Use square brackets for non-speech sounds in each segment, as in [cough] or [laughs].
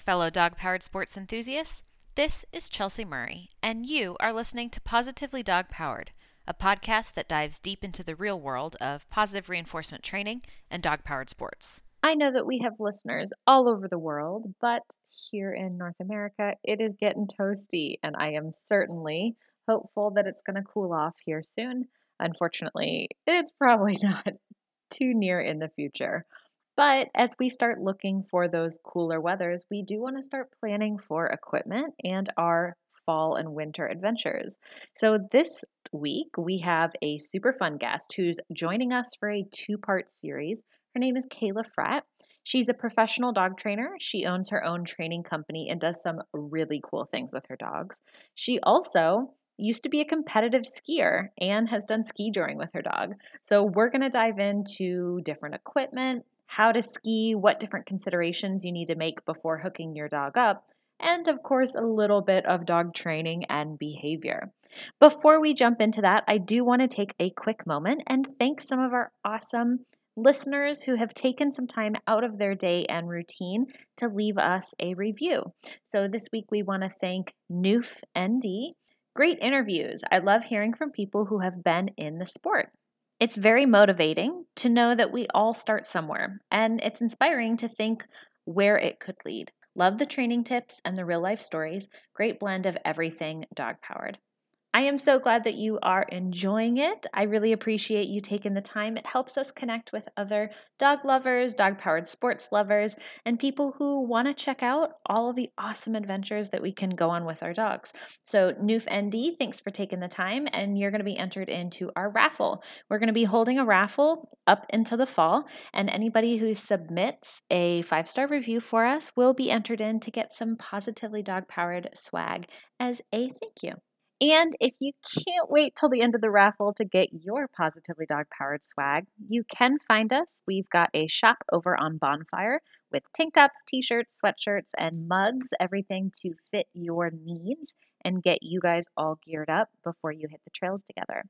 Fellow dog powered sports enthusiasts. This is Chelsea Murray, and you are listening to Positively Dog Powered, a podcast that dives deep into the real world of positive reinforcement training and dog powered sports. I know that we have listeners all over the world, but here in North America, it is getting toasty, and I am certainly hopeful that it's going to cool off here soon. Unfortunately, it's probably [laughs] not too near in the future. But as we start looking for those cooler weathers, we do want to start planning for equipment and our fall and winter adventures. So this week we have a super fun guest who's joining us for a two part series. Her name is Kayla Fratt. She's a professional dog trainer. She owns her own training company and does some really cool things with her dogs. She also used to be a competitive skier and has done ski joring with her dog. So, we're going to dive into different equipment, how to ski, what different considerations you need to make before hooking your dog up, and of course, a little bit of dog training and behavior. Before we jump into that, I do want to take a quick moment and thank some of our awesome listeners who have taken some time out of their day and routine to leave us a review. So this week we want to thank Noof ND. Great interviews. I love hearing from people who have been in the sport. It's very motivating to know that we all start somewhere, and it's inspiring to think where it could lead. Love the training tips and the real life stories. Great blend of everything dog powered. I am so glad that you are enjoying it. I really appreciate you taking the time. It helps us connect with other dog lovers, dog powered sports lovers, and people who want to check out all of the awesome adventures that we can go on with our dogs. So, Noof ND, thanks for taking the time, and you're going to be entered into our raffle. We're going to be holding a raffle up into the fall, and anybody who submits a five star review for us will be entered in to get some positively dog powered swag as a thank you. And if you can't wait till the end of the raffle to get your Positively Dog Powered swag, you can find us. We've got a shop over on Bonfire with tank tops, t shirts, sweatshirts, and mugs, everything to fit your needs and get you guys all geared up before you hit the trails together.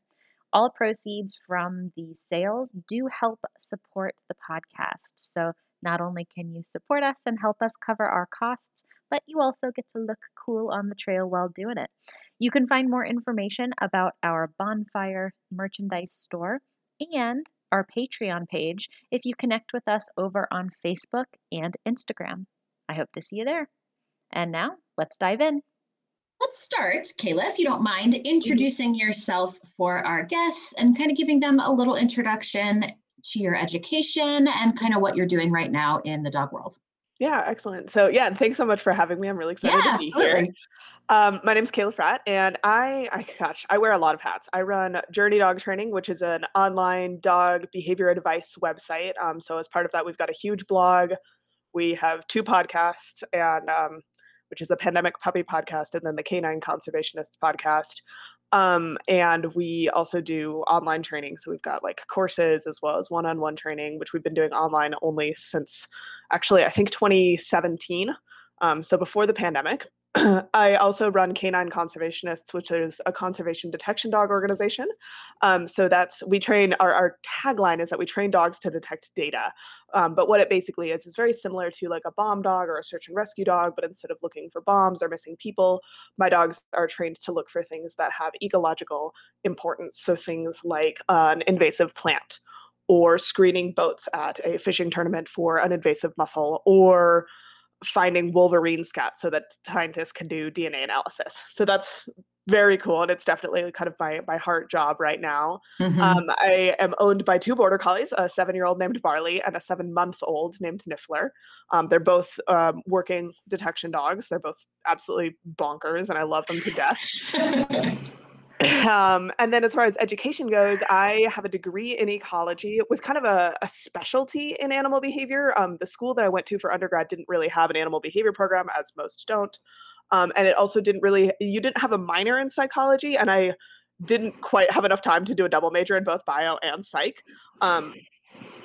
All proceeds from the sales do help support the podcast. So not only can you support us and help us cover our costs, but you also get to look cool on the trail while doing it. You can find more information about our bonfire merchandise store and our Patreon page if you connect with us over on Facebook and Instagram. I hope to see you there. And now, let's dive in. Let's start, Kayla, if you don't mind, mm-hmm. introducing yourself for our guests and kind of giving them a little introduction to your education and kind of what you're doing right now in the dog world. Yeah, excellent. So yeah, and thanks so much for having me. I'm really excited yeah, to be absolutely. here. Um, my name is Kayla Fratt, and I, I, gosh, I wear a lot of hats. I run Journey Dog Training, which is an online dog behavior advice website. Um, so as part of that, we've got a huge blog. We have two podcasts, and um, which is the pandemic puppy podcast, and then the Canine Conservationist podcast. Um, and we also do online training. So we've got like courses as well as one on one training, which we've been doing online only since actually, I think 2017. Um, so before the pandemic. [clears throat] I also run Canine Conservationists, which is a conservation detection dog organization. Um, so that's we train our, our tagline is that we train dogs to detect data. Um, but what it basically is is very similar to like a bomb dog or a search and rescue dog, but instead of looking for bombs or missing people, my dogs are trained to look for things that have ecological importance. So things like uh, an invasive plant or screening boats at a fishing tournament for an invasive mussel or finding wolverine scat so that scientists can do DNA analysis. So that's very cool and it's definitely kind of my my heart job right now mm-hmm. um, i am owned by two border collies a seven year old named barley and a seven month old named niffler um, they're both um, working detection dogs they're both absolutely bonkers and i love them to death [laughs] um, and then as far as education goes, I have a degree in ecology with kind of a, a specialty in animal behavior. Um, the school that I went to for undergrad didn't really have an animal behavior program, as most don't. Um, and it also didn't really, you didn't have a minor in psychology, and I didn't quite have enough time to do a double major in both bio and psych.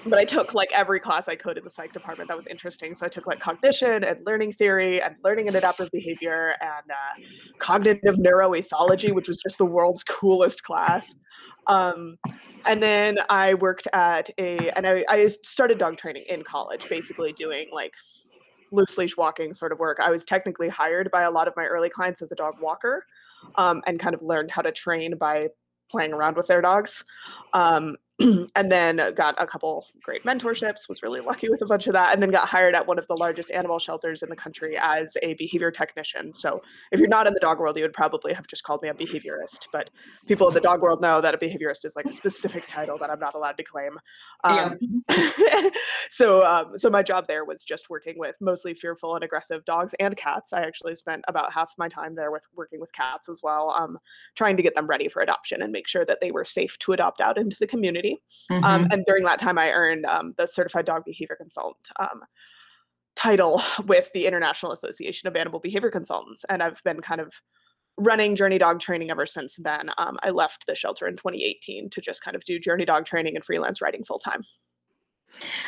But I took like every class I could in the psych department that was interesting. So I took like cognition and learning theory and learning and adaptive behavior and uh, cognitive neuroethology, which was just the world's coolest class. Um, and then I worked at a, and I, I started dog training in college, basically doing like loose leash walking sort of work. I was technically hired by a lot of my early clients as a dog walker um, and kind of learned how to train by playing around with their dogs. Um, [clears throat] and then got a couple great mentorships was really lucky with a bunch of that and then got hired at one of the largest animal shelters in the country as a behavior technician. So if you're not in the dog world you would probably have just called me a behaviorist but people in the dog world know that a behaviorist is like a specific title that i'm not allowed to claim. Um, yeah. [laughs] so um, so my job there was just working with mostly fearful and aggressive dogs and cats. I actually spent about half my time there with working with cats as well um, trying to get them ready for adoption and make sure that they were safe to adopt out into the community community. Um, mm-hmm. Um, and during that time, I earned um, the Certified Dog Behavior Consultant um, title with the International Association of Animal Behavior Consultants. And I've been kind of running Journey Dog training ever since then. Um, I left the shelter in 2018 to just kind of do Journey Dog training and freelance writing full time.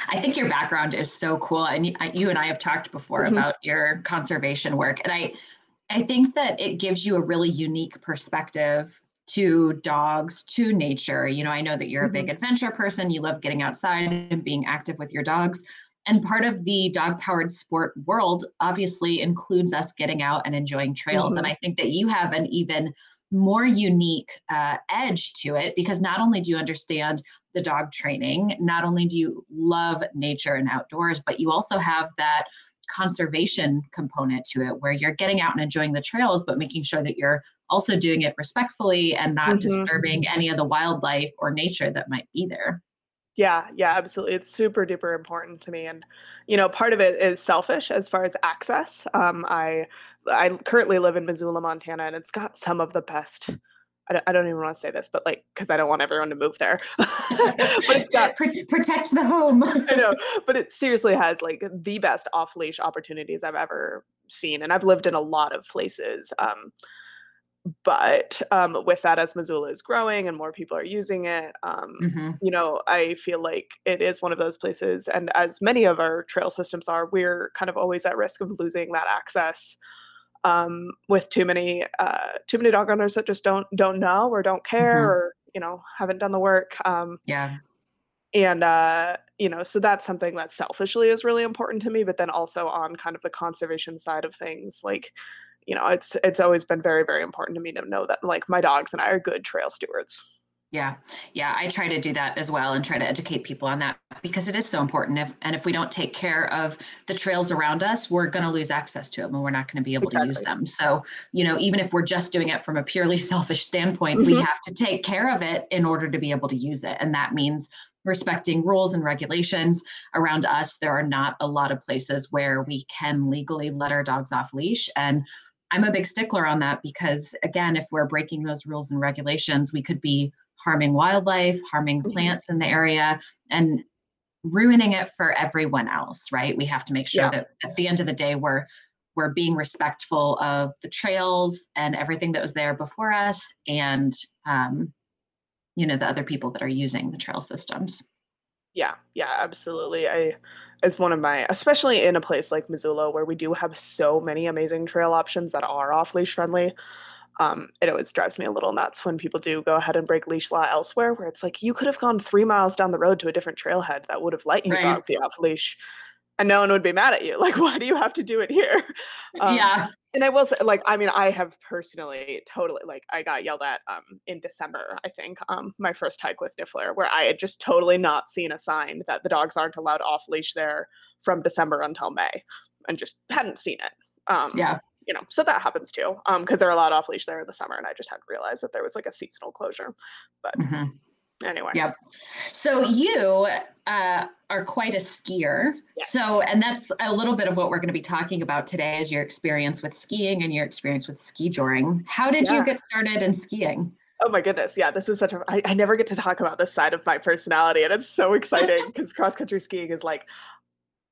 I think your background is so cool, and you and I have talked before mm-hmm. about your conservation work, and I, I think that it gives you a really unique perspective to dogs, to nature. You know, I know that you're a big mm-hmm. adventure person. You love getting outside and being active with your dogs. And part of the dog powered sport world obviously includes us getting out and enjoying trails. Mm-hmm. And I think that you have an even more unique uh, edge to it because not only do you understand the dog training, not only do you love nature and outdoors, but you also have that conservation component to it where you're getting out and enjoying the trails, but making sure that you're also doing it respectfully and not mm-hmm. disturbing any of the wildlife or nature that might be there. Yeah, yeah, absolutely. It's super duper important to me, and you know, part of it is selfish as far as access. Um, I I currently live in Missoula, Montana, and it's got some of the best. I don't, I don't even want to say this, but like, because I don't want everyone to move there. [laughs] but it's got protect the home. I know, [laughs] but it seriously has like the best off leash opportunities I've ever seen, and I've lived in a lot of places. Um, but um, with that as missoula is growing and more people are using it um, mm-hmm. you know i feel like it is one of those places and as many of our trail systems are we're kind of always at risk of losing that access um, with too many uh, too many dog owners that just don't don't know or don't care mm-hmm. or you know haven't done the work um, yeah and uh, you know so that's something that selfishly is really important to me but then also on kind of the conservation side of things like you know, it's it's always been very very important to me to know that like my dogs and I are good trail stewards. Yeah. Yeah, I try to do that as well and try to educate people on that because it is so important if and if we don't take care of the trails around us, we're going to lose access to them and we're not going to be able exactly. to use them. So, you know, even if we're just doing it from a purely [laughs] selfish standpoint, mm-hmm. we have to take care of it in order to be able to use it. And that means respecting rules and regulations around us. There are not a lot of places where we can legally let our dogs off leash and I'm a big stickler on that because, again, if we're breaking those rules and regulations, we could be harming wildlife, harming mm-hmm. plants in the area, and ruining it for everyone else, right? We have to make sure yeah. that at the end of the day, we're we're being respectful of the trails and everything that was there before us, and um, you know the other people that are using the trail systems. Yeah, yeah, absolutely. I it's one of my especially in a place like Missoula where we do have so many amazing trail options that are off leash friendly. Um, it always drives me a little nuts when people do go ahead and break leash law elsewhere, where it's like you could have gone three miles down the road to a different trailhead that would have let you right. be off leash, and no one would be mad at you. [laughs] Like, why do you have to do it here? Um, yeah, and I will say, like, I mean, I have personally totally like I got yelled at um in December, I think, um, my first hike with Niffler, where I had just totally not seen a sign that the dogs aren't allowed off leash there from December until May, and just hadn't seen it. Um, yeah. You know, so that happens too, um, because they're a allowed off leash there in the summer, and I just hadn't realized that there was like a seasonal closure. But mm-hmm anyway. Yep. So you uh, are quite a skier. Yes. So, and that's a little bit of what we're going to be talking about today is your experience with skiing and your experience with ski joring. How did yeah. you get started in skiing? Oh my goodness. Yeah, this is such a. I, I never get to talk about this side of my personality, and it's so exciting because cross country skiing is like,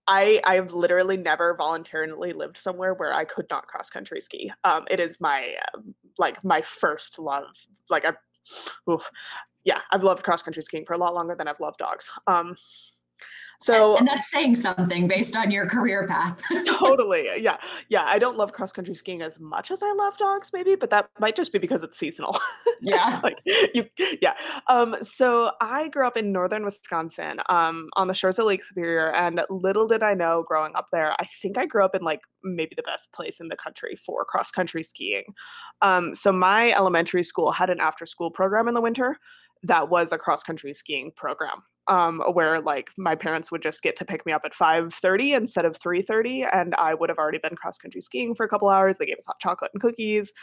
I I've literally never voluntarily lived somewhere where I could not cross country ski. Um, it is my um, like my first love. Like I, yeah, I've loved cross country skiing for a lot longer than I've loved dogs. Um, So and that's saying something based on your career path. [laughs] totally. Yeah. Yeah. I don't love cross country skiing as much as I love dogs, maybe, but that might just be because it's seasonal. [laughs] Yeah. like you yeah. Um, so I grew up in northern Wisconsin, um, on the shores of Lake Superior, and little did I know growing up there, I think I grew up in like maybe the best place in the country for cross country skiing. Um, so my elementary school had an after school program in the winter that was a cross country skiing program um, where like my parents would just get to pick me up at 5.30 instead of 3.30 and i would have already been cross country skiing for a couple hours they gave us hot chocolate and cookies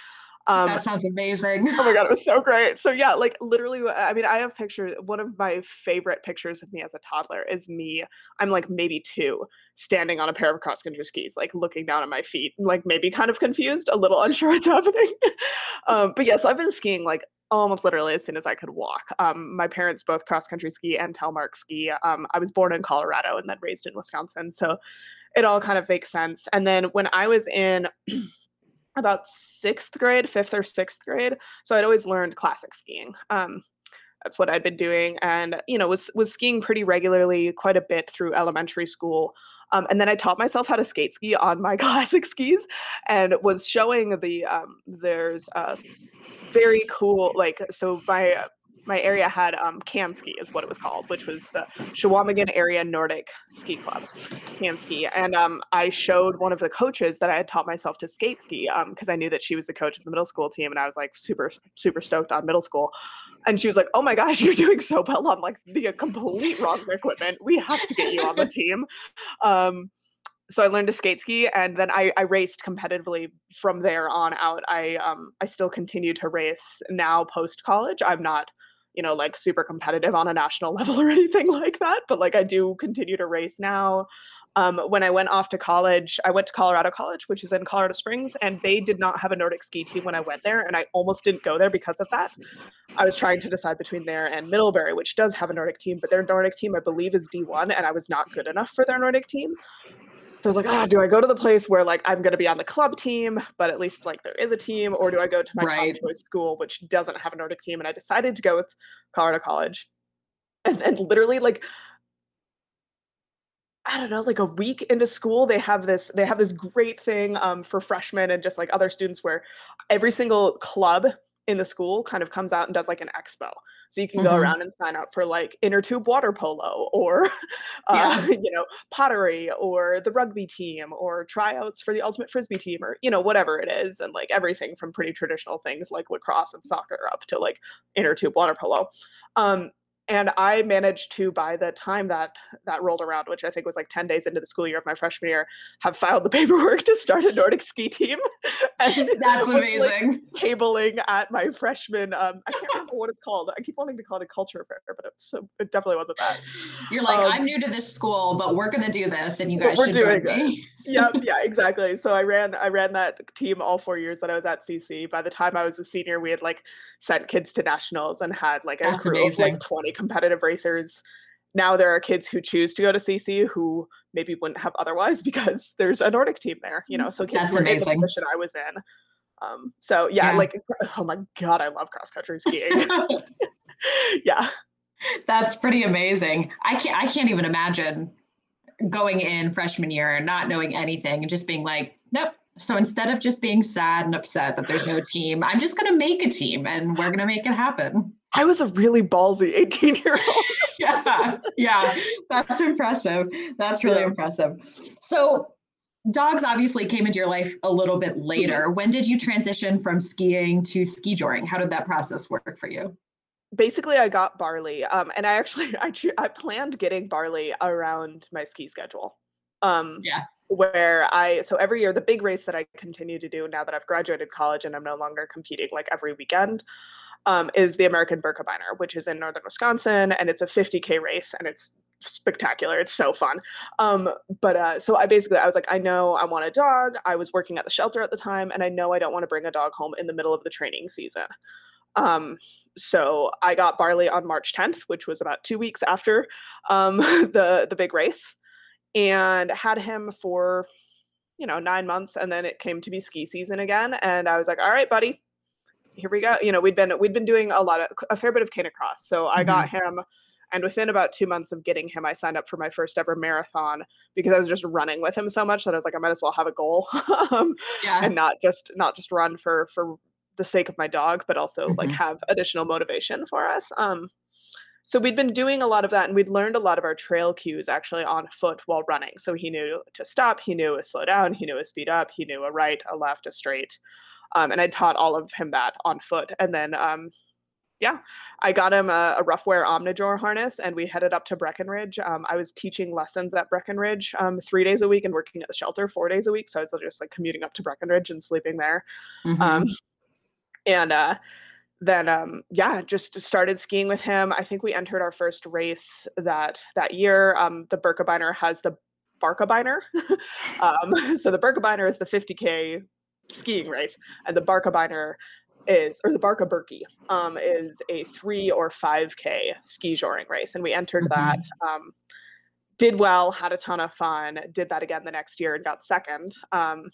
um, that sounds amazing. oh my god, it was so [laughs] great. So yeah, like literally, I mean, I have pictures. One of my favorite pictures of me as a toddler is me. I'm like maybe two, standing on a pair of cross country skis, like looking down at my feet, like maybe kind of confused, a little [laughs] unsure what's happening. [laughs] um, but yes, yeah, so I've been skiing like almost literally as soon as I could walk. Um, my parents both cross country ski and telemark ski. Um, I was born in Colorado and then raised in Wisconsin, so it all kind of makes sense. And then when I was in [clears throat] about sixth grade, fifth or sixth grade, so I'd always learned classic skiing. Um, that's what I'd been doing, and you know was was skiing pretty regularly, quite a bit through elementary school. Um, and then I taught myself how to skate ski on my [laughs] classic skis, and was showing the um, there's a very cool like so my my area had um Ski is what it was called, which was the Chequamegon Area Nordic Ski Club, Ski. And um I showed one of the coaches that I had taught myself to skate ski um because I knew that she was the coach of the middle school team and I was like super super stoked on middle school. And she was like, "Oh my gosh, [laughs] you're doing so well on like the complete wrong equipment. We have to get you on the [laughs] team." Um so I learned to skate ski, and then I, I raced competitively from there on out. I um I still continue to race now post college. I'm not you know like super competitive on a national [laughs] level or anything like that, but like I do continue to race now. Um, when I went off to college, I went to Colorado College, which is in Colorado Springs, and they did not have a Nordic ski team when I went there, and I almost didn't go there because of that. I was trying to decide between there and Middlebury, which does have a Nordic team, but their Nordic team, I believe, is D1, and I was not good enough for their Nordic team. So I was like, ah, do I go to the place where like I'm going to be on the club team, but at least like there is a team, or do I go to my right. top choice school, which doesn't have a Nordic team? And I decided to go with Colorado College, and then literally like I don't know, like a week into school, they have this they have this great thing um, for freshmen and just like other students where every single club in the school kind of comes out and does like an expo. So you can mm-hmm. go around and sign up for like inner tube water polo or, [laughs] uh, you know, pottery or the rugby team or tryouts for the ultimate frisbee team or, you know, whatever it is. And like everything from pretty traditional things like lacrosse and soccer up to like inner tube water polo. Um, and I managed to, by the time that that rolled around, which I think was like ten days into the school year of my freshman year, have filed the [laughs] paperwork to start a Nordic ski team. [laughs] and [laughs] That's amazing. Like, cabling at my freshman. Um, I can't remember what it's called. I keep wanting to call it a culture fair, but it's so it definitely wasn't that. You're like, um, I'm new to this school, but we're gonna do this, and you guys should join me. yep, yeah, [laughs] yeah, exactly. So I ran I ran that team all four years that I was at CC. By the time I was a senior, we had like sent kids to nationals and had like a That's crew amazing. of like 20 competitive racers. Now there are kids who choose to go to CC who maybe wouldn't have otherwise [laughs] because there's a Nordic team there, you know. So kids That's were amazing. in the position I was in. Um, so yeah, yeah, like oh my god, I love cross country skiing. [laughs] yeah. That's pretty amazing. I can't I can't even imagine going in freshman year and not knowing anything and just being like, nope. So instead of just being sad and upset that there's no team, I'm just going to make a team and we're going to make it happen. I was a really ballsy 18 year old. [laughs] yeah. Yeah. That's impressive. That's really yeah. impressive. So dogs obviously came into your life a little bit later. Mm-hmm. When did you transition from skiing to ski joring? How did that process work for you? Basically I got barley. Um, and I actually [laughs] I I planned getting barley around my ski schedule. Um, yeah. Where I so every year the big race that I continue to do now that I've graduated college and I'm no longer competing like every weekend um, is the American Birkebeiner, which is in northern Wisconsin, and it's a 50k race, and it's spectacular. It's so fun. Um, but uh, so I basically I was like, I know I want a dog. I was working at the shelter at the time, and I know I don't want to bring a dog home in the middle of the training season. Um, so I got Barley on March 10th, which was about two weeks after um, [laughs] the the big race, and had him for you know nine months, and then it came to be ski season again, and I was like, all right, buddy, here we go. You know, we'd been we'd been doing a lot of a fair bit of canicross, so I mm-hmm. got him And within about two months of getting him, I signed up for my first ever marathon because I was just running with him so much that I was like, I might as well have a goal, [laughs] um, Yeah. and not just not just run for for the sake of my dog, but also like Mhm. have additional motivation for us. Um, so we'd been doing a lot of that, and we'd learned a lot of our trail cues actually on foot while running. So he knew to stop, he knew a slow down, he knew a speed up, he knew a right, a left, a straight. Um, and I taught all of him that on foot. And then, um, yeah, I got him a, a rough wear Omnijore harness, and we headed up to Breckenridge. Um, I was teaching lessons at Breckenridge um, three days a week and working at the shelter four days a week. So I was just like commuting up to Breckenridge and sleeping there. Mhm. And uh, then um, yeah, just started skiing with him. I think we entered our first race that that year. Um, the Birkebeiner has the Barkebeiner. [laughs] um, [laughs] so the Birkebeiner is the 50k skiing race, and the Barkebeiner is or the Barkie Birkie um, is a three or five k ski joring race, and we entered that. Um, did well, had a ton of fun. Did that again the next year and got second. Um,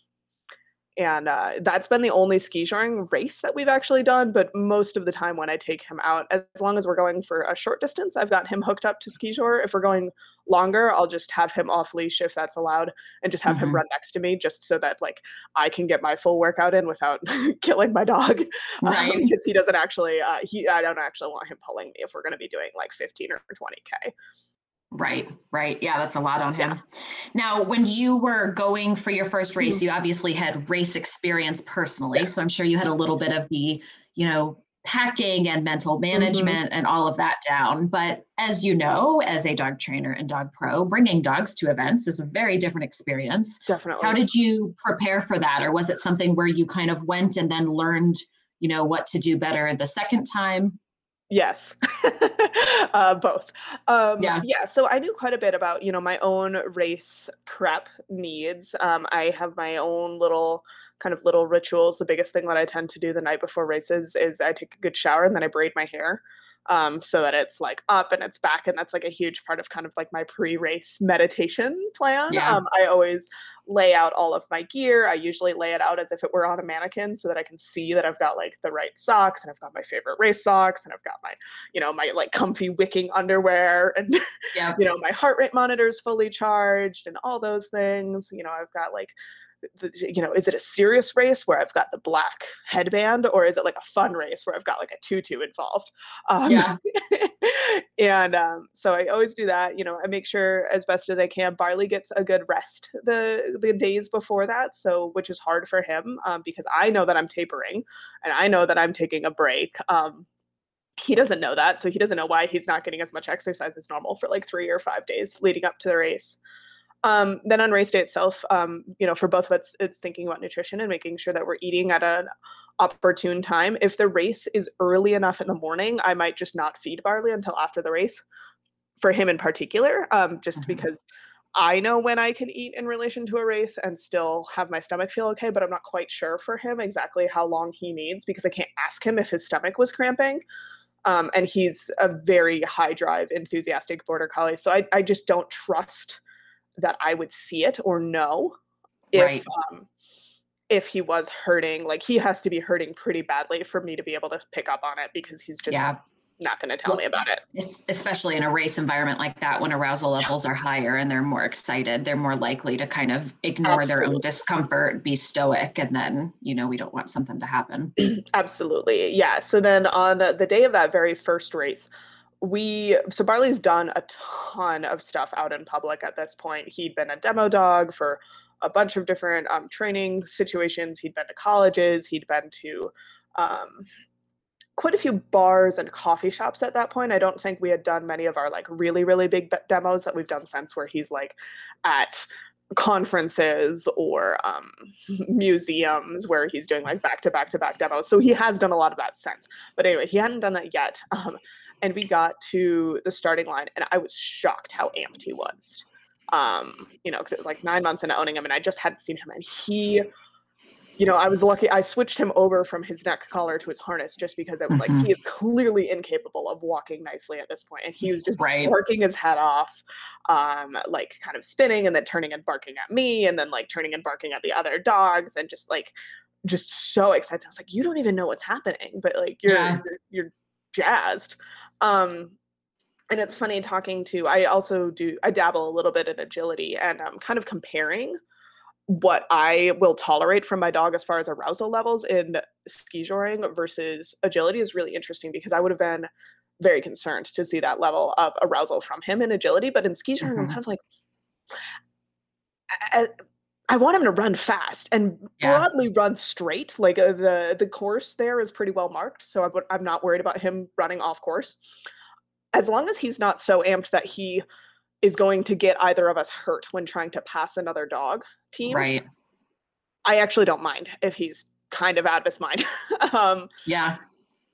and uh, that's been the only ski joring race that we've actually done. But most of the time, when I take him out, as long as we're going for a short distance, I've got him hooked up to ski jor. If we're going longer, I'll just have him off leash if that's allowed, and just have him Mhm. run next to me, just so that like I can get my full workout in without [laughs] killing my dog. [laughs] Um, Right. because he doesn't actually, uh, he I don't actually want him pulling me if we're going to be doing like 15 or 20k. Right, right. Yeah, that's a lot on Yeah. him. Now, when you were going for your first race, Mhm. you obviously had race experience personally. Yeah. So I'm sure you had a little bit of the, you know, packing and mental Mm-hmm. management and all of that down. But as you know, as a dog trainer and dog pro, bringing dogs to events is a very different experience. Definitely. How did you prepare for that? Or was it something where you kind of went and then learned, you know, what to do better the second time? Yes, [laughs] uh, both. Um, Yeah. yeah. So I knew quite a bit about you know my own race prep needs. Um, I have my own little kind of little rituals. The biggest thing that I tend to do the night before races is I take a good shower and then I braid my hair. Um, so that it's like up and it's back, and that's like a huge part of kind of like my pre-race meditation plan. Yeah. Um, I always lay out all of my gear. I usually lay it out as if it were on a mannequin so that I can see that I've got like the right socks and I've got my favorite race socks and I've got my, you know, my like comfy wicking underwear [laughs] and, Yeah. you know, my heart rate monitor is fully charged and all those things. You know, I've got like, the, you know, is it a serious race where I've got the black headband or is it like a fun race where I've got like a tutu involved? Um, Yeah. [laughs] and um, so I always do that. You know, I make sure as best as I can. Barley gets a good rest the the days before that, so which is hard for him um, because I know that I'm tapering and I know that I'm taking a break. Um, he doesn't know that, so he doesn't know why he's not getting as much exercise as normal for like three or five days leading up to the race. Um, then on race day itself, um, you know, for both of us, it's thinking about nutrition and making sure that we're eating at an opportune time. If the race is early enough in the morning, I might just not feed barley until after the race. For him in particular, um, just Mhm. because I know when I can eat in relation to a race and still have my stomach feel okay, but I'm not quite sure for him exactly how long he needs because I can't ask him if his stomach was cramping. Um, and he's a very high drive, enthusiastic border collie. So I, I just don't trust that I would see it or know if Right. um, if he was hurting. Like he has to be hurting pretty badly for me to be able to pick up on it because he's just Yeah. not going to tell Well, me about it. Especially in a race environment like that when arousal levels are higher and they're more excited they're more likely to kind of ignore their own discomfort be stoic and then you know we don't want something to happen [clears throat] Absolutely. Yeah. So then on the day of that very first race, we so Barley's done a ton of stuff out in public at this point. He'd been a demo dog for a bunch of different um, training situations. He'd been to colleges. He'd been to um, quite a few bars and coffee shops at that point. I don't think we had done many of our like really really big demos that we've done since, where he's like at conferences or um, [laughs] museums where he's doing like back to back to back demos. So he has done a lot of that since. But anyway, he hadn't done that yet. [laughs] Um, and we got to the starting line, and I was shocked how amped he was. Um, you know, because it was like nine months into owning him, and I just hadn't seen him. And he, you know, I was lucky. I switched him over from his neck collar to his harness just because it was Mhm. like he is clearly incapable of walking nicely at this point, and he was just right barking his head off, um, like kind of spinning and then turning and barking at me, and then like turning and barking at the other dogs, and just like just so excited. I was like, you don't even know what's happening, but like you're Yeah. you're, you're jazzed. Um, and it's funny talking to I also do I dabble a little bit in agility and I'm kind of comparing what I will tolerate from my dog as far as arousal levels in ski joring versus agility is really interesting because I would have been very concerned to see that level of arousal from him in agility, but in ski joring I'm Mhm. kind of like I, I want him to run fast and Yeah. broadly run straight. Like uh, the the course there is pretty well marked, so I'm, I'm not worried about him running off course. As long as he's not so amped that he is going to get either of us hurt when trying to pass another dog team, Right. I actually don't mind if he's kind of out of his mind. [laughs] um, Yeah.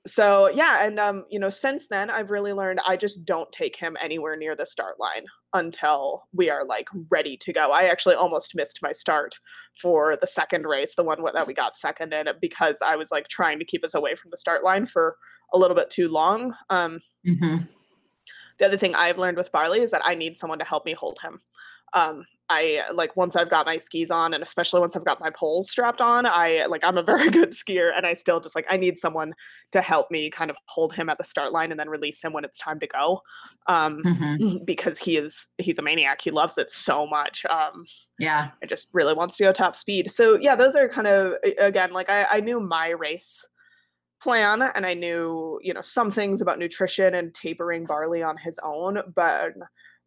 So yeah, and um, you know, since then I've really learned I just don't take him anywhere near the start line until we are like ready to go. I actually almost missed my start for the second race, the one that we got second in, because I was like trying to keep us away from the start line for a little bit too long. Um, hmm the other thing I've learned with Barley is that I need someone to help me hold him. Um, I like once I've got my skis on, and especially once I've got my poles strapped on, I like I'm a [laughs] very good skier, and I still just like I need someone to help me kind of hold him at the start line and then release him when it's time to go, um, hmm [clears throat] because he is he's a maniac. He loves it so much. Um, Yeah. and just really wants to go top speed. So yeah, those are kind of again like I, I knew my race plan and I knew you know some things about nutrition and tapering barley on his own, but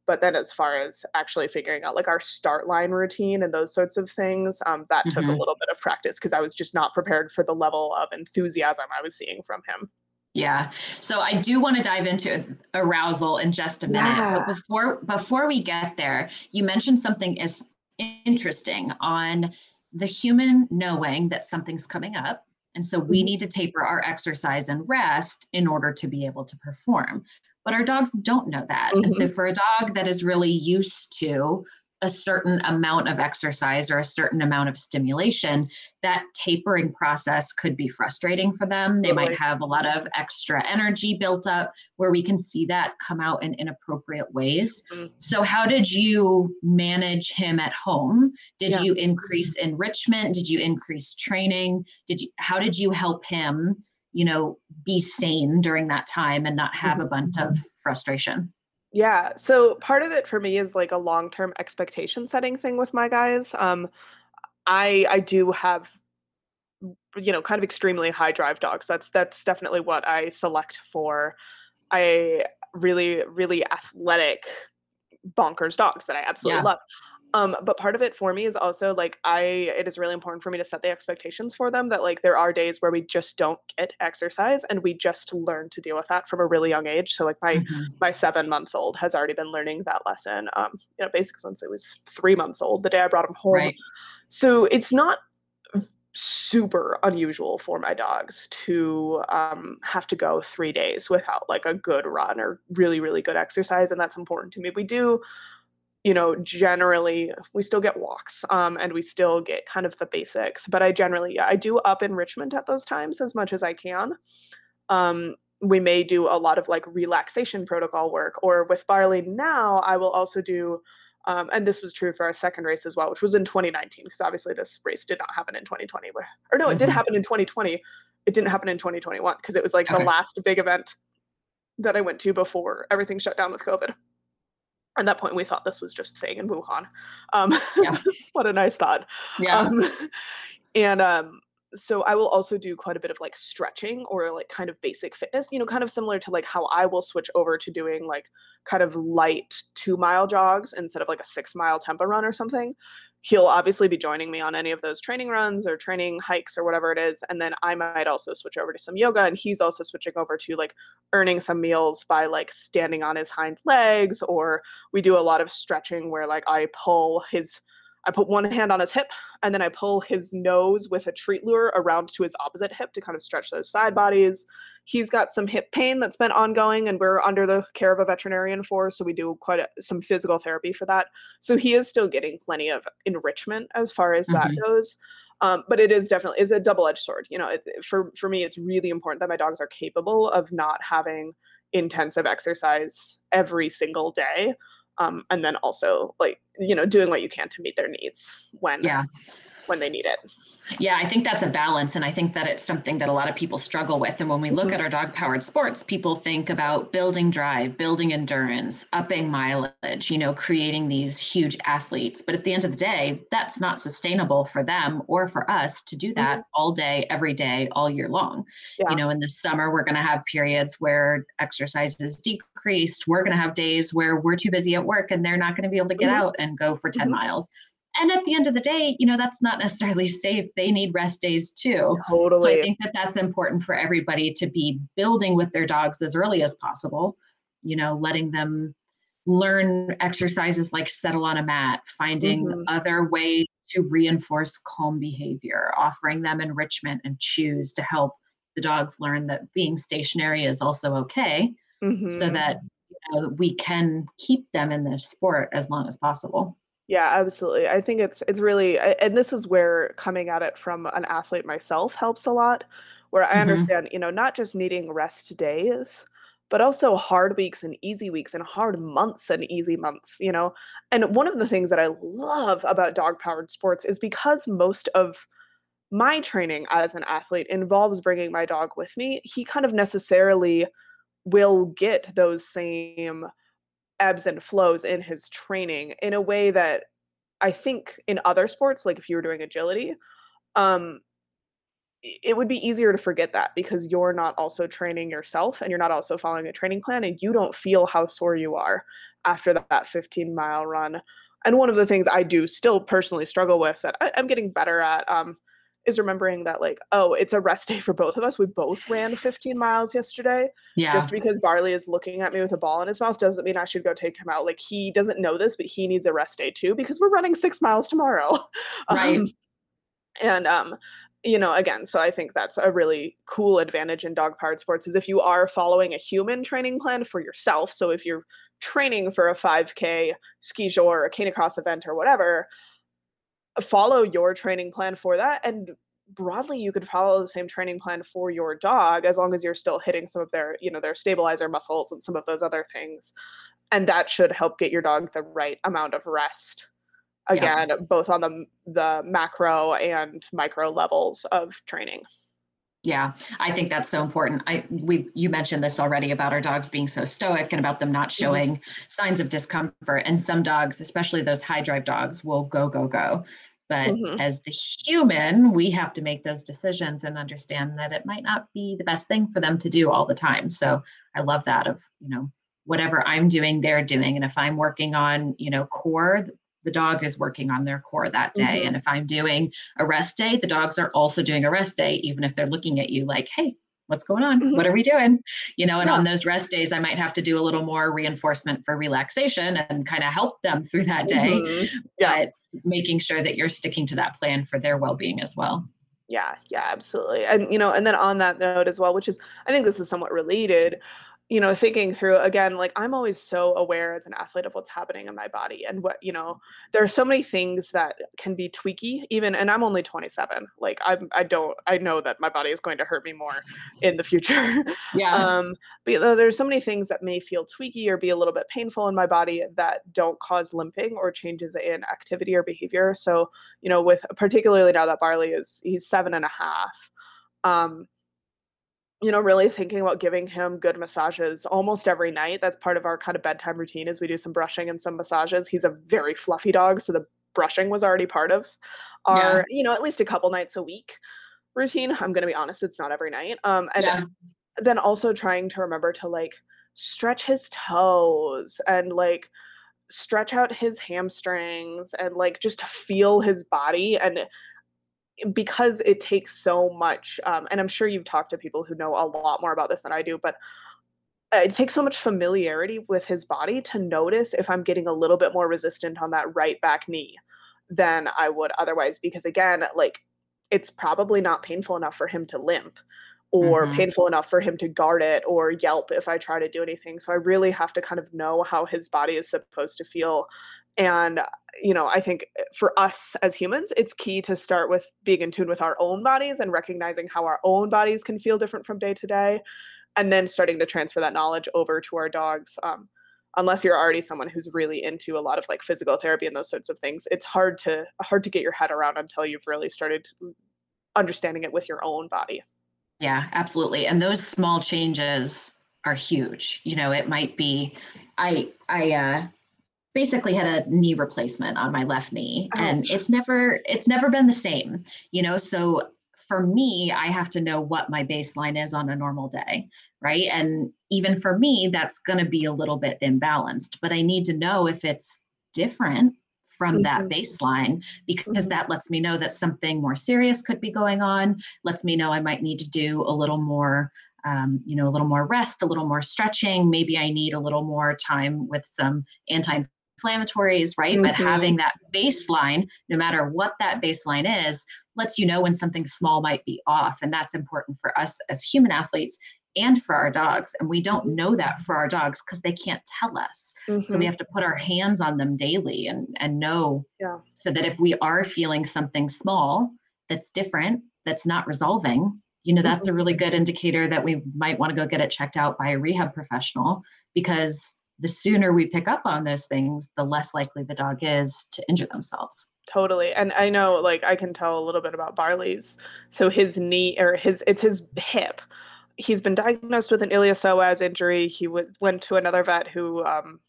but then as far as actually figuring out like our start line routine and those sorts of things, um, that took a Mhm. little bit of practice because I was just not prepared for the level of enthusiasm I was seeing from him. Yeah. So I do want to dive into arousal in just a minute. Yeah. But before before we get there, you mentioned something is interesting on the human knowing that something's coming up. And so we Mhm. need to taper our exercise and rest in order to be able to perform. But our dogs don't know that. And so for a dog that is really used to a certain amount of exercise or a certain amount of stimulation, that tapering process could be frustrating for them. They might have a lot of extra energy built up where we can see that come out in inappropriate ways. Mm. So, how did you manage him at home? Did Yeah. you increase enrichment? Did you increase training? Did you how did you help him, you know, be sane during that time and not have a bunch of frustration? Yeah. So part of it for me is like a long-term expectation setting thing with my guys. Um, I I do have you know kind of extremely high drive dogs. That's that's definitely what I select for. I really really athletic bonkers dogs that I absolutely Yeah. love. Um, but part of it for me is also like I it is really important for me to set the expectations for them that like there are days where we just don't get exercise and we just learn to deal with that from a really young age. So like my Mhm. my seven month old has already been learning that lesson um you know basically since it was three months old the day i brought him home Right. so it's not super unusual for my dogs to um, have to go three days without like a good run or really really good exercise and that's important to me we do you know generally we still get walks um, and we still get kind of the basics but i generally yeah, i do up enrichment at those times as much as i can um, we may do a lot of like relaxation protocol work or with barley now i will also do um, and this was true for our second race as well which was in 2019 because obviously this race did not happen in 2020 where, or no it did Mhm. happen in 2020 it didn't happen in 2021 because it was like Okay. the last big event that i went to before everything shut down with covid at that point we thought this was just staying in wuhan um, Yeah. [laughs] what a nice thought Yeah. um, and um, so I will also do quite a bit of like stretching or like kind of basic fitness, you know, kind of similar to like how I will switch over to doing like kind of light two mile jogs instead of like a six mile tempo run or something. He'll obviously be joining me on any of those training runs or training hikes or whatever it is. And then I might also switch over to some yoga and he's also switching over to like earning some meals by like standing on his hind legs or we do a lot of stretching where like I pull his I put one hand on his hip and then I pull his nose with a treat lure around to his opposite hip to kind of stretch those side bodies. He's got some hip pain that's been ongoing, and we're under the care of a veterinarian for, so we do quite a, some physical therapy for that. So he is still getting plenty of enrichment as far as that goes. Um, but it is definitely it's a double-edged sword. You know, it, for for me, it's really important that my dogs are capable of not having intensive exercise every single day um, and then also like you know doing what you can to meet their needs when Yeah. When they need it. Yeah, I think that's a balance. And I think that it's something that a lot of people struggle with. And when we look mm-hmm. at our dog powered sports, people think about building drive, building endurance, upping mileage, you know, creating these huge athletes. But at the end of the day, that's not sustainable for them or for us to do that mm-hmm. all day, every day, all year long. Yeah. You know, in the summer, we're going to have periods where exercise is decreased. We're going to have days where we're too busy at work and they're not going to be able to get mm-hmm. out and go for 10 mm-hmm. miles and at the end of the day you know that's not necessarily [laughs] safe they need rest days too totally so i think that that's important for everybody to be building with their dogs as early as possible you know letting them learn exercises like settle on a mat finding mm-hmm. other ways to reinforce calm behavior offering them enrichment and chews to help the dogs learn that being stationary is also okay mm-hmm. so that you know, we can keep them in this sport as long as possible yeah, absolutely. I think it's it's really and this is where coming at it from an athlete myself helps a lot, where I Mhm. understand, you know, not just needing rest days, but also hard weeks and easy weeks and hard months and easy months, you know? And one of the things that I love about dog-powered sports is because most of my training as an athlete involves bringing my dog with me, he kind of necessarily will get those same ebbs and flows in his training in a way that I think in other sports, like if you were doing agility, um, it would be easier to forget that because you're not also training yourself and you're not also following a training plan and you don't feel how sore you are after that 15 mile run. And one of the things I do still personally struggle with that I, am getting better at um, is remembering that like oh it's a rest [laughs] day for both of us. We both ran 15 miles yesterday. Yeah. Just because barley is looking at me with a ball in his mouth doesn't mean i should go take him out. Like he doesn't know this but he needs a rest day too because we're running six miles tomorrow. [laughs] Right. Um, and um you know again so i think that's a really cool advantage in dog powered sports is if you are following a human training plan for yourself so if you're training for a 5k ski or a canicross event or whatever follow your training plan for that and broadly you could follow the same training plan for your dog as long as you're still hitting some of their you know their stabilizer muscles and some of those other things and that should help get your dog the right amount of rest again yeah. both on the the macro and micro levels of training yeah, I think that's so important. I we you mentioned this already about our dogs being so stoic and about them not mm-hmm. showing mm-hmm. signs of discomfort. And some dogs, especially those high drive dogs, will go go go. But mm-hmm. as the human, we have to make those decisions and understand that it might not be the best thing for them to do all the time. So I love that of, you know, whatever I'm doing, they're doing. And if I'm working on, you know, core, the dog is working on their core that day. Mm-hmm. And if I'm doing a rest day, the dogs are also doing a rest day, even if they're looking at you like, hey, what's going on? Mm-hmm. What are we doing? You know, and yeah. on those rest days, I might have to do a little more reinforcement for relaxation and kind of help them through that day. Mm-hmm. Yeah. But making sure that you're sticking to that plan for their well being as well. Yeah, yeah, absolutely. And, you know, and then on that note as well, which is, I think this is somewhat related, you know thinking through again like i'm always so aware as an athlete of what's happening in my body and what you know there are so many things that can be tweaky even and i'm only 27 like i'm i don't i know that my body is going to hurt me more in the future. [laughs] Yeah. Um but there's so many things that may feel tweaky or be a little bit painful in my body that don't cause limping or changes in activity or behavior. So you know with particularly now that barley is he's seven and a half um you know, really thinking about giving him good massages almost every night. That's part of our kind of bedtime routine is we do some brushing and some massages. He's a very fluffy dog, so the brushing was already part of our, yeah. you know, at least a couple nights a week routine. I'm going to be honest, it's not every night. Um and yeah. then also trying to remember to like stretch his toes and like stretch out his hamstrings and like just feel his body and because it takes so much um, and i'm sure you've talked to people who know a lot more about this than i do but uh, it takes so much familiarity with his body to notice if i'm getting a little bit more resistant on that right back knee than i would otherwise because again like it's probably not painful enough for him to limp or mm-hmm. painful enough for him to guard it or yelp if i try to do anything so i really have to kind of know how his body is supposed to feel and you know i think eh, for us as humans it's key to start with being in tune with our own bodies and recognizing how our own bodies can feel different from day to day and then starting to transfer that knowledge over to our dogs um, unless you're already someone who's really into a lot of like physical therapy and those sorts of things it's hard to hard to get your head around until you've really started understanding it with your own body. Yeah absolutely and those small changes are huge you know it might be i i uh basically had a knee replacement on my left knee Ouch. and it's never it's never been the same you know so for me i have to know what my baseline is on a normal day right and even for me that's going to be a little bit imbalanced but i need to know if it's different from mm-hmm. that baseline because mm-hmm. that lets me know that something more serious could be going on lets me know i might need to do a little more um, you know a little more rest a little more stretching maybe i need a little more time with some anti inflammatories, right? Mm-hmm. But having that baseline, no matter what that baseline is, lets you know when something small might be off. And that's important for us as human athletes and for our dogs. And we don't know that for our dogs because they can't tell us. Mm-hmm. So we mm-hmm. have to put our hands on them daily and, and know yeah. so that if we are feeling something small that's different, that's not resolving, you know, that's mm-hmm. a really good indicator that we might want to go get it checked out by a rehab professional because the sooner we pick up on those things, the less likely the dog is to injure themselves. Totally. And I know like I can tell a little bit about Barley's. So his knee or his it's his hip. He's been diagnosed with an iliopsoas injury. He w- went to another vet who um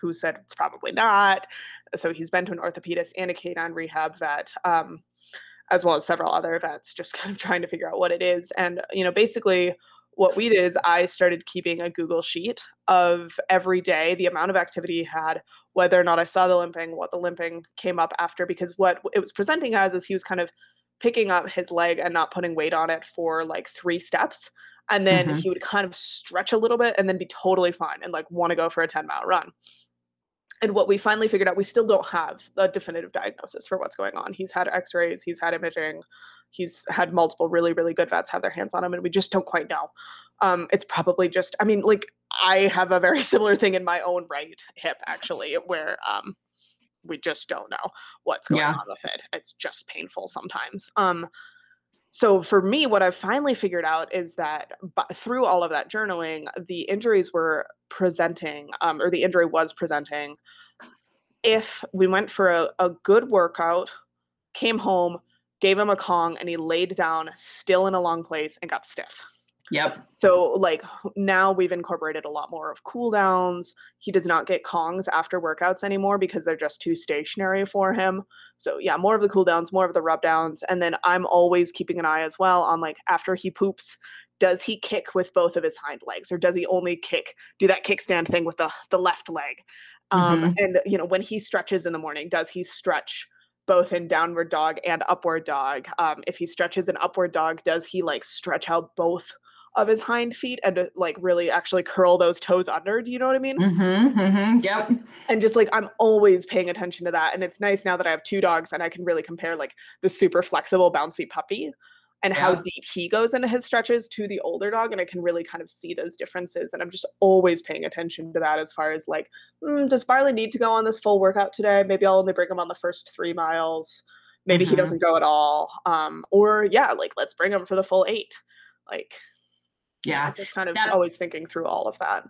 who said it's probably not. So he's been to an orthopedist and a canine rehab vet. Um as well as several other vets just [laughs] kind of trying to figure out what it is and you know basically what we did is I started keeping a Google sheet of every day the amount of activity he had, whether or not I saw the limping, what the limping came up after, because what it was presenting as is he was kind of picking up his leg and not putting weight on it for like three steps. And then mm-hmm. he would kind of stretch a little bit and then be totally fine and like want to go for a 10 mile run. And what we finally figured out, we still don't have a definitive diagnosis for what's going on. He's had x rays, he's had imaging, he's had multiple really really good vets have their hands on him and we just don't quite know. Um it's probably just i mean like i have a very [laughs] similar thing in my own right hip actually where um we just don't know what's going yeah. on with it. It's just painful sometimes. Um so for me what i've finally figured out is that through all of that journaling the injuries were presenting um, or the injury was presenting. If we went for a, a good workout came home gave him a Kong, and he laid down still in a long place and got stiff. Yep. So like now we've incorporated a lot more of cool downs. He does not get Kongs after workouts anymore because they're just too stationary for him. So yeah, more of the cool downs, more of the rub downs. And then I'm always keeping an eye as well on like after he poops, does he kick with both of his hind legs or does he only kick do that kickstand thing with the the left leg? Um mm-hmm. and you know when he stretches in the morning, does he stretch both in downward dog and upward dog. Um, if he stretches an upward dog, does he like stretch out both of his hind feet and to, like really actually curl those toes under? Do you know what I mean? Mm-hmm, mm-hmm, yep. And just like I'm always paying attention to that. And it's nice now that I have two dogs and I can really compare like the super flexible, bouncy puppy and yeah. how deep he goes into his stretches to the older dog and i can really kind of see those differences and i'm just always paying attention to that as far as like mm, does barley need to go on this full workout today? Maybe i'll only bring him on the first three miles. Maybe mm-hmm. he doesn't go at all. Um, or yeah like let's bring him for the full eight. Like yeah. Just kind of that, always thinking through all of that.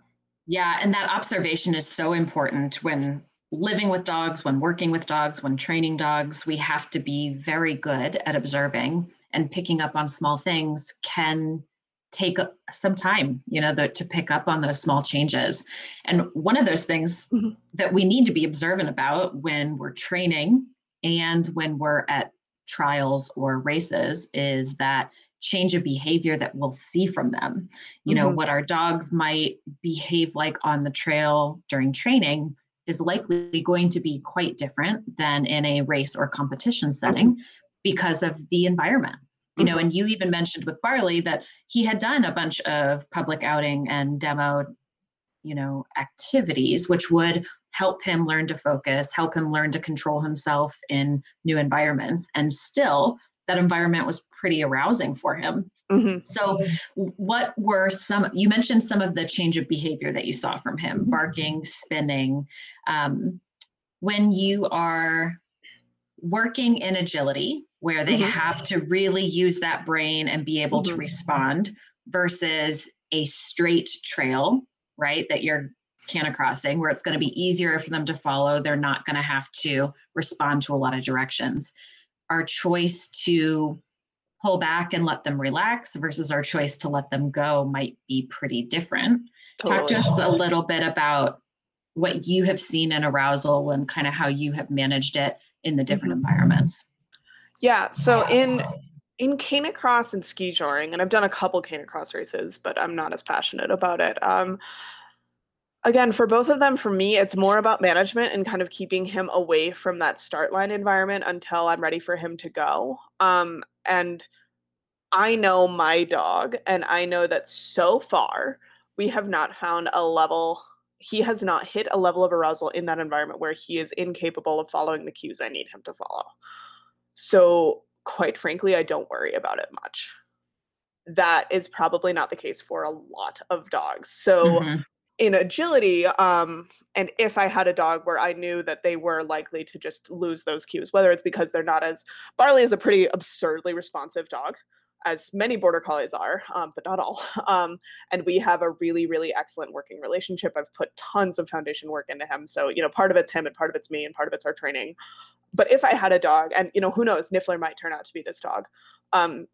Yeah and that observation is so important when living with dogs, when working with dogs, when training dogs, we have to be very good at observing and picking up on small things can take some time, you know, the, to pick up on those small changes. And one of those things mm-hmm. that we need to be observant about when we're training and when we're at trials or races is that change of behavior that we'll see from them. You mm-hmm. know, what our dogs might behave like on the trail during training is likely going to be quite different than in a race or competition setting because of the environment you know mm-hmm. and you even mentioned with barley that he had done a bunch of public outing and demo you know activities which would help him learn to focus help him learn to control himself in new environments and still that environment was pretty arousing for him Mm-hmm. So, what were some? You mentioned some of the change of behavior that you saw from him: mm-hmm. barking, spinning. Um, when you are working in agility, where they mm-hmm. have to really use that brain and be able to mm-hmm. respond, versus a straight trail, right? That you're canicrossing where it's going to be easier for them to follow. They're not going to have to respond to a lot of directions. Our choice to pull back and let them relax versus our choice to let them go might be pretty different. Totally. Talk to us a little bit about what you have seen in arousal and kind of how you have managed it in the different mm-hmm. environments. Yeah. So in in canicross and ski joring, and I've done a couple canicross races, but I'm not as passionate about it. Um, again, for both of them, for me, it's more about management and kind of keeping him away from that start line environment until I'm ready for him to go. Um, and I know my dog, and I know that so far we have not found a level. He has not hit a level of arousal in that environment where he is incapable of following the cues I need him to follow. So quite frankly, I don't worry about it much. That is probably not the case for a lot of dogs. So mm-hmm. In agility, um, and if I had a dog where I knew that they were likely to just lose those cues, whether it's because they're not as Barley is a pretty absurdly responsive dog, as many border collies are, um, but not all. [laughs] Um, and we have a really, really excellent working relationship. I've put tons of foundation work into him. So, you know, part of it's him and part of it's me and part of it's our training but if I had a dog, and you know, who knows, Niffler might turn out to be this dog, um,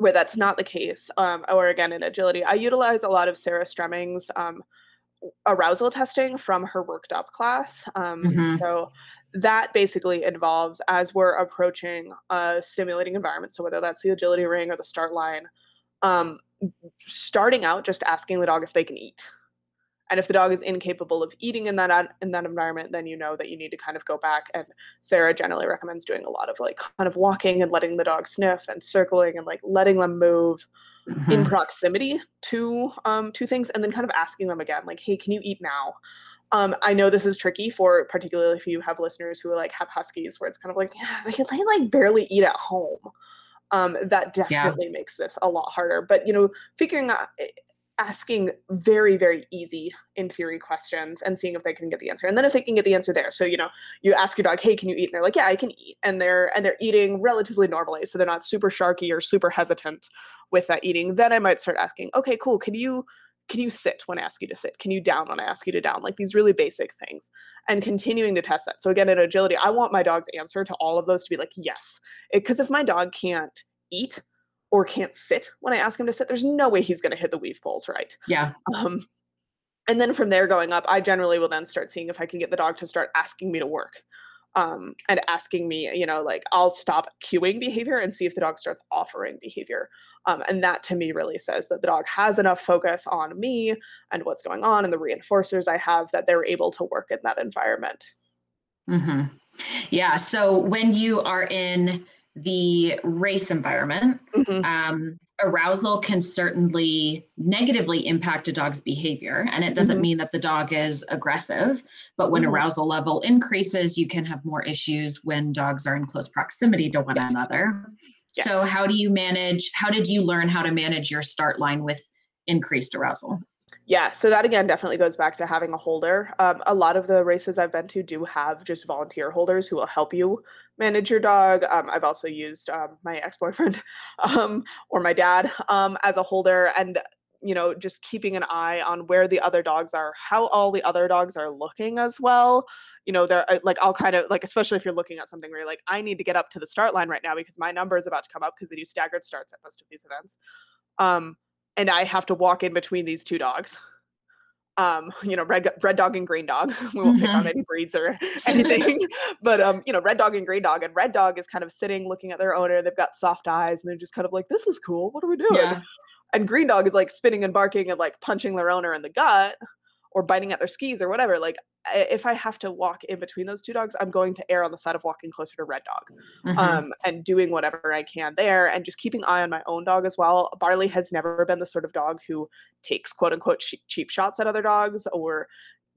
where that's not the case, um, or again in agility, I utilize a lot of Sarah Stremming's um, arousal testing from her worked up class. Um, mm-hmm. So that basically involves as we're approaching a simulating environment, so whether that's the agility ring or the start line, um, starting out just asking the dog if they can eat and if the dog is incapable of eating in that in that environment then you know that you need to kind of go back and sarah generally recommends doing a lot of like kind of walking and letting the dog sniff and circling and like letting them move mm-hmm. in proximity to um to things and then kind of asking them again like hey can you eat now um, I know this is tricky for particularly if you have listeners who like have huskies where it's kind of like yeah they, they like barely eat at home um, that definitely yeah. makes this a lot harder but you know figuring out eh, asking very very easy in theory questions and seeing if they can get the answer. And then if they can get the answer there so you know you ask your dog hey can you eat? And they're like yeah i can eat. And they're and they're eating relatively normally so they're not super sharky or super hesitant with that eating. Then i might start asking okay cool can you can you sit when i ask you to sit? Can you down when i ask you to down? Like these really basic things and continuing to test that. So again in agility i want my dog's answer to all of those to be like yes. Because if my dog can't eat or can't sit when I ask him to sit, there's no way he's going to hit the weave poles right. Yeah. Um, and then from there going up, I generally will then start seeing if I can get the dog to start asking me to work um, and asking me, you know, like I'll stop cueing behavior and see if the dog starts offering behavior. Um, and that to me really says that the dog has enough focus on me and what's going on and the reinforcers I have that they're able to work in that environment. Mm-hmm. Yeah. So when you are in the race environment, mm-hmm. um, arousal can certainly negatively impact a dog's behavior. And it doesn't mm-hmm. mean that the dog is aggressive, but when mm-hmm. arousal level increases, you can have more issues when dogs are in close proximity to one yes. another. Yes. So, how do you manage? How did you learn how to manage your start line with increased arousal? Yeah, so that again definitely goes back to having a holder. Um, a lot of the races I've been to do have just volunteer holders who will help you manage your dog. Um, I've also used um, my ex boyfriend [laughs] um, or my dad um, as a holder, and you know, just keeping an eye on where the other dogs are, how all the other dogs are looking as well. You know, they're uh, like, I'll kind of like, especially if you're looking at something where you're like, I need to get up to the start line right now because my number is about to come up because they do staggered starts at most of these events. Um, and I have to walk in between these two dogs. Um, [laughs] you know, red red dog and green dog. [laughs] we won't mm-hmm. pick on any breeds or [laughs] anything, but um, you know, red dog and green dog. And red dog is kind of sitting, looking at their owner. They've got soft eyes, and they're just kind of like, "This is cool. What are we doing?" Yeah. And green dog is like spinning and barking and like punching their owner in the gut or biting at their skis or whatever. Like if I have to walk in between those two dogs, I'm going to err on the side of walking closer to Red Dog, mm-hmm. um, and doing whatever I can there, and just keeping eye on my own dog as well. Barley has never been the sort of dog who takes quote unquote cheap shots at other dogs or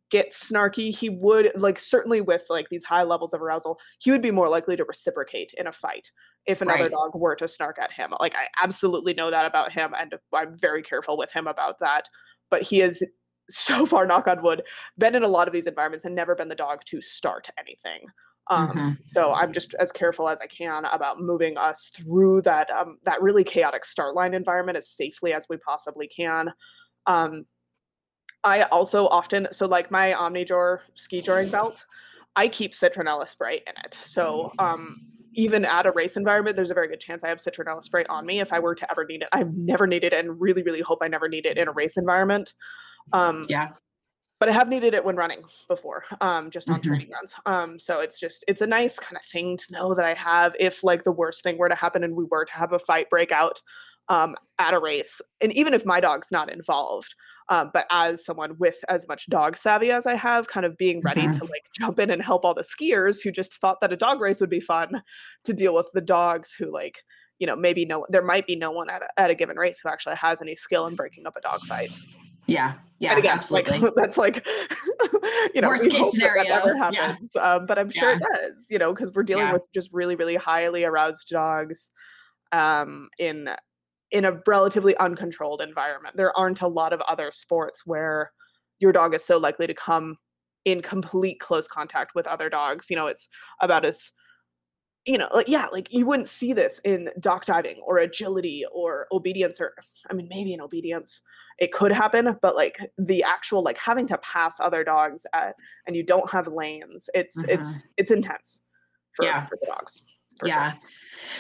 gets snarky. He would like certainly with like these high levels of arousal, he would be more likely to reciprocate in a fight if another right. dog were to snark at him. Like I absolutely know that about him, and I'm very careful with him about that. But he is so [laughs] far, knock on wood, been in a lot of these environments and never been the dog to start anything. Um, mm-hmm. So I'm just as careful as I can about moving us through that um, that really chaotic start line environment as safely as we possibly can. Um, I also often so like my Omnijore ski joring belt, I keep citronella spray in it. So um even at a race environment, there's a very good chance I have citronella spray on me if I were to ever need it. I've never needed it and really, really hope I never need it in a race environment. Um, yeah. But I have needed it when running before, um, just on mm-hmm. training runs. Um, so it's just it's a nice kind of thing to know that I have if like the worst thing were to happen and we were to have a fight break out um, at a race, and even if my dog's not involved, um, but as someone with as much dog savvy as I have, kind of being ready mm-hmm. to like jump in and help all the skiers who just thought that a dog race would be fun to deal with the dogs who like you know maybe no there might be no one at a, at a given race who actually has any skill in breaking up a dog fight. Yeah, yeah, and again, absolutely. Like, [laughs] that's like [laughs] you know worst case scenario. That never happens, yeah. um, but I'm sure yeah. it does. You know, because we're dealing yeah. with just really, really highly aroused dogs um, in in a relatively uncontrolled environment. There aren't a lot of other sports where your dog is so likely to come in complete close contact with other dogs. You know, it's about as you know, like yeah, like you wouldn't see this in dock diving or agility or obedience or I mean maybe in obedience it could happen, but like the actual like having to pass other dogs at and you don't have lanes, it's mm-hmm. it's it's intense for, yeah. for the dogs yeah. Sure.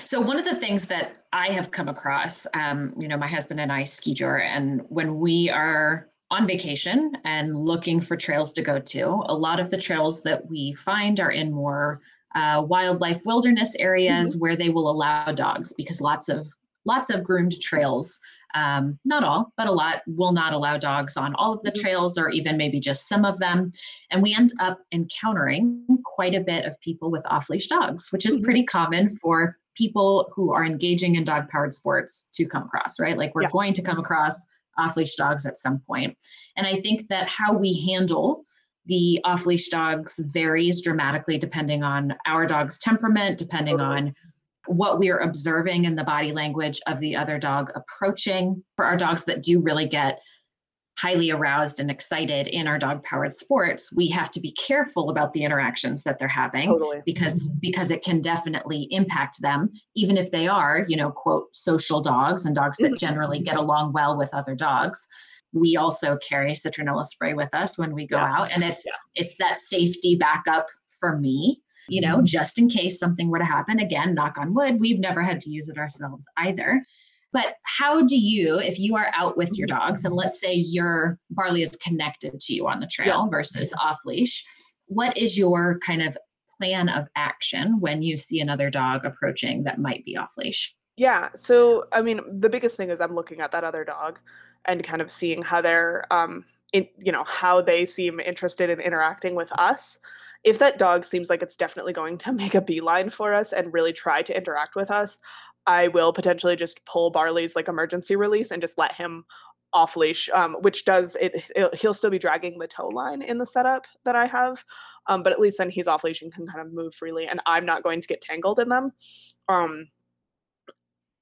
So one of the things that I have come across, um, you know, my husband and I ski jor, and when we are on vacation and looking for trails to go to, a lot of the trails that we find are in more uh, wildlife wilderness areas mm-hmm. where they will allow dogs because lots of lots of groomed trails um, not all, but a lot will not allow dogs on all of the mm-hmm. trails or even maybe just some of them. And we end up encountering quite a bit of people with off leash dogs, which is mm-hmm. pretty common for people who are engaging in dog powered sports to come across, right? Like we're yeah. going to come across off leash dogs at some point. And I think that how we handle the off leash dogs varies dramatically depending on our dog's temperament, depending on what we are observing in the body language of the other dog approaching. For our dogs that do really get highly aroused and excited in our dog powered sports we have to be careful about the interactions that they're having totally. because because it can definitely impact them even if they are you know quote social dogs and dogs that mm-hmm. generally get along well with other dogs we also carry citronella spray with us when we go yeah. out and it's yeah. it's that safety backup for me you know, mm-hmm. just in case something were to happen. Again, knock on wood, we've never had to use it ourselves either. But how do you, if you are out with your dogs, and let's say your Barley is connected to you on the trail yeah. versus off leash, what is your kind of plan of action when you see another dog approaching that might be off leash? Yeah. So, I mean, the biggest thing is I'm looking at that other dog and kind of seeing how they're, um, in, you know, how they seem interested in interacting with us if that dog seems like it's definitely going to [laughs] make a beeline for us and really try to interact with us, I will potentially just pull Barley's like emergency release and just let him off leash, um, which does it, it, He'll still be dragging the tow line in the setup that I have, um, but at least then he's off leash and can kind of move freely, and I'm not going to get tangled in them. Um,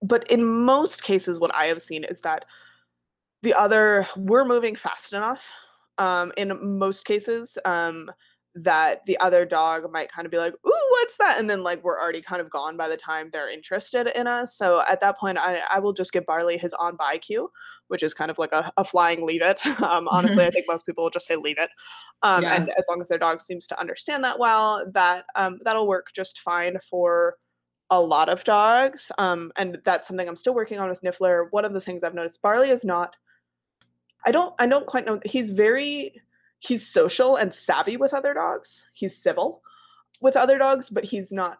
but in most cases, what I have seen is that the other we're moving fast enough. Um, in most cases, um, that the other dog might kind of be like, "Ooh, what's that?" And then like we're already kind of gone by the time they're interested in us. So at that point, I, I will just give Barley his on by cue, which is kind of like a, a flying leave it. [laughs] Um, honestly, I [laughs] think most people will just say leave it. Um, yeah. And as long as their dog seems to understand that well, that um, that'll work just fine for a lot of dogs. Um, and that's something I'm still working on with Niffler. One of the things I've noticed, Barley is not. I don't. I don't quite know. He's very he's social and savvy with other dogs. He's civil with other dogs, but he's not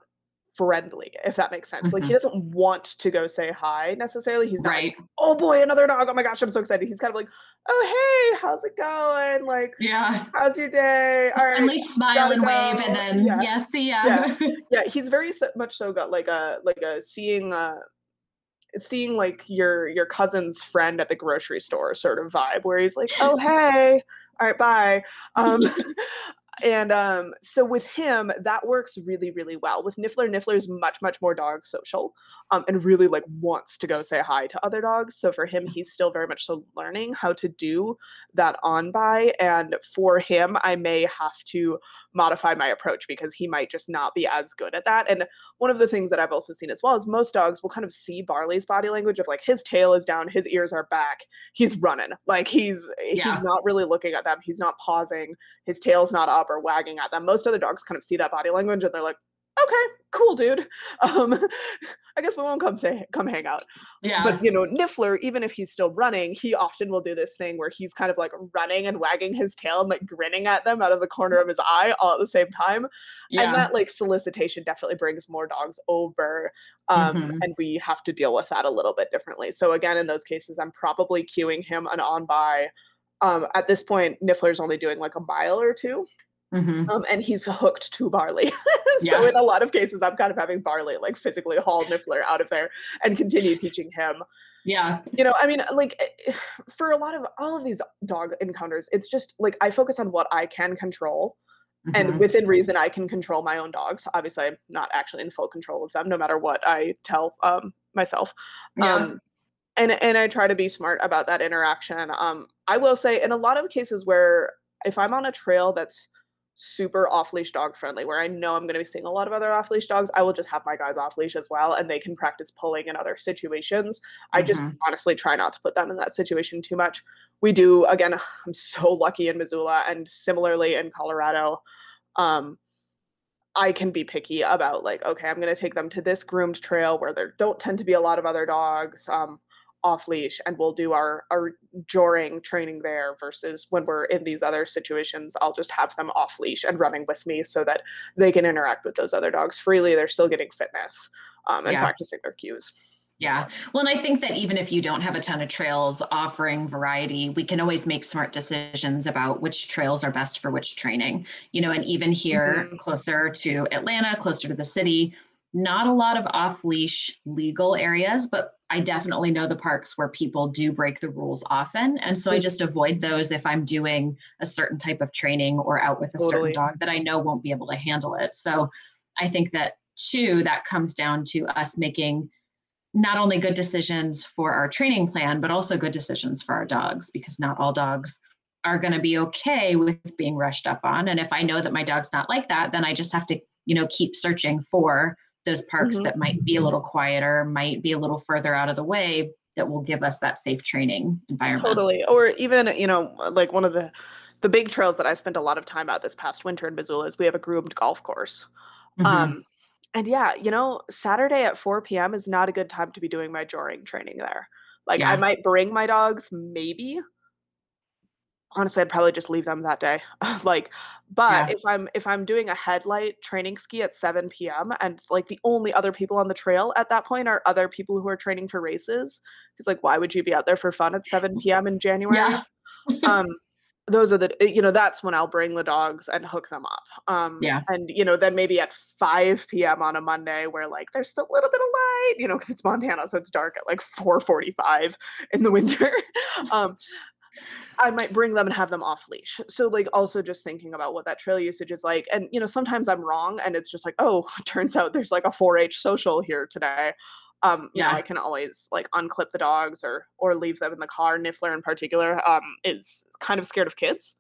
friendly, if that makes sense. Mm-hmm. Like he mm-hmm. doesn't want to go say hi necessarily. He's not right. like, oh boy, another dog. Oh my gosh, I'm so excited. He's kind of like, oh hey, how's it going? Like, yeah, how's your day? All right, smile and go. wave, and then yeah, yeah see ya. Yeah. [laughs] yeah, he's very much so got like a like a seeing uh seeing like your your cousin's friend at the grocery store sort of vibe where he's like oh hey all right, bye. Um, [laughs] [laughs] and um, so with him, that works really, really well. With Niffler, Niffler's much, much more dog social, um, and really like wants to go say hi to other dogs. So for him, he's still very much so learning how to do that on by. And for him, I may have to modify my approach because he might just not be as good at that. And one of the things that I've also seen as well is most dogs will kind of see Barley's body language of like his tail is down, his ears are back, he's running, like he's yeah. he's not really looking at them, he's not pausing, his tail's not up or wagging at them. Most other dogs kind of see that body language and they're like, okay, cool, dude. [laughs] Um, [laughs] I guess we won't come say come hang out. Yeah. But you know, Niffler, even if he's still running, he often will do this thing where he's kind of like running and wagging his tail and like grinning at them out of the corner of his eye all at the same time. Yeah. And that like solicitation definitely brings more dogs over. Um, mm-hmm. and we have to deal with that a little bit differently. So again, in those cases, I'm probably cueing him an on by. Um, at this point, Niffler's only doing like a mile or two. Mm-hmm. Um, and he's hooked to Barley. [laughs] so yeah. in a lot of cases, I'm kind of having Barley like physically haul Niffler out of there and continue teaching him. Yeah. You know, I mean, like eh, for a lot of all of these dog encounters, it's just like I focus on what I can control. Mm-hmm. And within reason, I can control my own dogs. Obviously, I'm not actually in full control of them, no matter what I tell um, myself. Yeah. Um, and and I try to be smart about that interaction. Um, I will say, in a lot of cases where if I'm on a trail that's super off leash dog friendly where I know I'm going to be seeing a lot of other off leash dogs, I will just have my guys off leash as well and they can practice pulling in other situations. Mm-hmm. I just mm-hmm. honestly try not to put them in that situation too much. We do, again, [sighs] I'm so lucky in Missoula and similarly in Colorado. Um, I can be picky about like, okay, I'm going to take them to this groomed trail where there don't tend to be a lot of other dogs. Um, off leash and we'll do our our joring training there versus when we're in these other situations I'll just have them off leash and running with me so that they can interact with those other dogs freely they're still getting fitness um, and yeah. practicing their cues yeah. Well, and I think that even if you don't have a ton of trails offering variety, we can always make smart decisions about which trails are best for which training. You know, and even here mm-hmm. closer to Atlanta, closer to the city, not a lot of off leash legal areas, but I definitely know the parks where people do break the rules often. And so I mm. just avoid those if I'm doing a certain type of training or out with a totally. certain dog that I know won't be able to handle it. So I think that too, that comes down to us making not only good decisions for our training plan, but also good decisions for our dogs because not all dogs are going to be okay with being rushed up on. And if I know that my dog's not like that, then I just have to, you know, keep searching for those parks mm-hmm. that might be a little quieter, might be a little further out of the way that will give us that safe training environment. Totally. Or even, you know, like one of the the big trails that I spent a lot of time out this past winter in Missoula is we have a groomed golf course. Mm-hmm. Um and yeah, you know, Saturday at 4 p.m. is not a good time to be doing my joring training there. Like yeah. I might bring my dogs maybe, honestly i'd probably just leave them that day. [laughs] Like but yeah. if i'm if i'm doing a headlight training ski at 7 p.m and like the only other people on the trail at that point are other people who are training for races because like why would you be out there for fun at 7 [laughs] p.m in january? Yeah. [laughs] um those are the eh, you know that's when i'll bring the dogs and hook them up. Um yeah. and you know then maybe at 5 p.m on a monday where like there's still a little bit of light you know because it's montana so it's dark at like 4.45 in the winter. Um I might bring them and have them off leash. So like also just thinking about what that trail usage is like. And you know, sometimes I'm wrong and it's just like, oh, [laughs] turns out there's like a 4-H social here today. Um, yeah, know, I can always like unclip the dogs or or leave them in the car. Niffler in particular um is kind of scared of kids.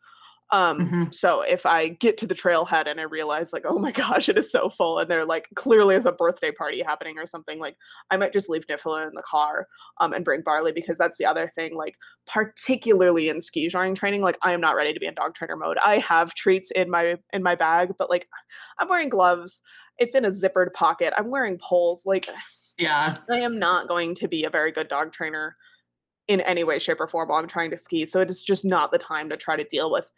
Um, mm-hmm. so if I get to the trailhead and I realize like, oh my gosh, it is so full, and there like clearly is a birthday party happening or something, like I might just leave Niffler in the car um and bring Barley because that's the other thing, like particularly in ski joring training, like I am not ready to be in dog trainer mode. I have treats in my in my bag, but like I'm wearing gloves, it's in a zippered pocket, I'm wearing poles, like yeah, I am not going to be a very good dog trainer in any way, shape, or form while I'm trying to ski. So it is just not the time to try to deal with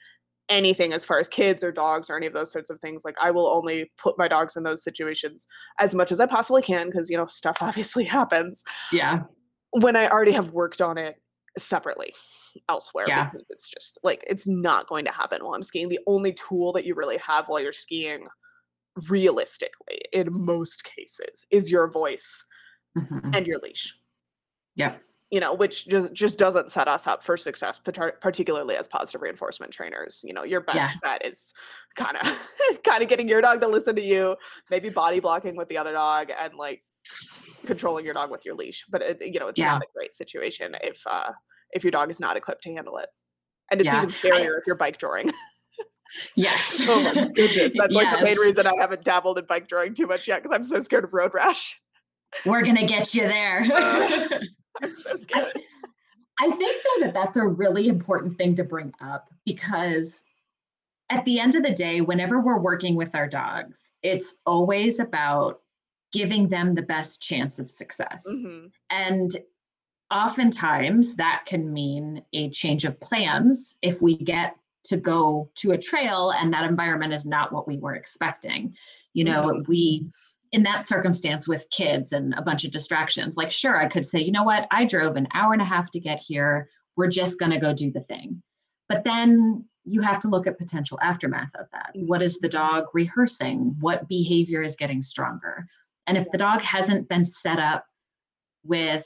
anything as far as kids or dogs or any of those sorts of things like i will only put my dogs in those situations as much as i possibly can because you know stuff [laughs] obviously happens yeah when i already have worked on it separately elsewhere yeah. because it's just like it's not going to happen while i'm skiing the only tool that you really have while you're skiing realistically in most cases is your voice mm-hmm. and your leash yeah you know, which just just doesn't set us up for success, particularly as positive reinforcement trainers. You know, your best yeah. bet is kind of [laughs] kind of getting your dog to listen to you, maybe body blocking with the other dog, and like controlling your dog with your leash. But it, you know, it's yeah. not a great situation if uh, if your dog is not equipped to handle it, and it's yeah. even scarier I, if you're bikejoring. Yes. [laughs] oh my goodness, [laughs] that's yes. like the main reason I haven't dabbled in bikejoring too much yet because I'm so scared of road rash. We're gonna get you there. [laughs] I'm so scared. I, I think though that that's a really important thing to bring up because at the end of the day, whenever we're working with our dogs, it's always about giving them the best chance of success. Mm-hmm. And oftentimes that can mean a change of plans if we get to go to a trail and that environment is not what we were expecting. You know, mm-hmm. we in that circumstance with kids and a bunch of distractions, like, sure, I could say, you know what, I drove an hour and a half to get here. We're just going to go do the thing. But then you have to look at potential aftermath of that. What is the dog rehearsing? What behavior is getting stronger? And if the dog hasn't been set up with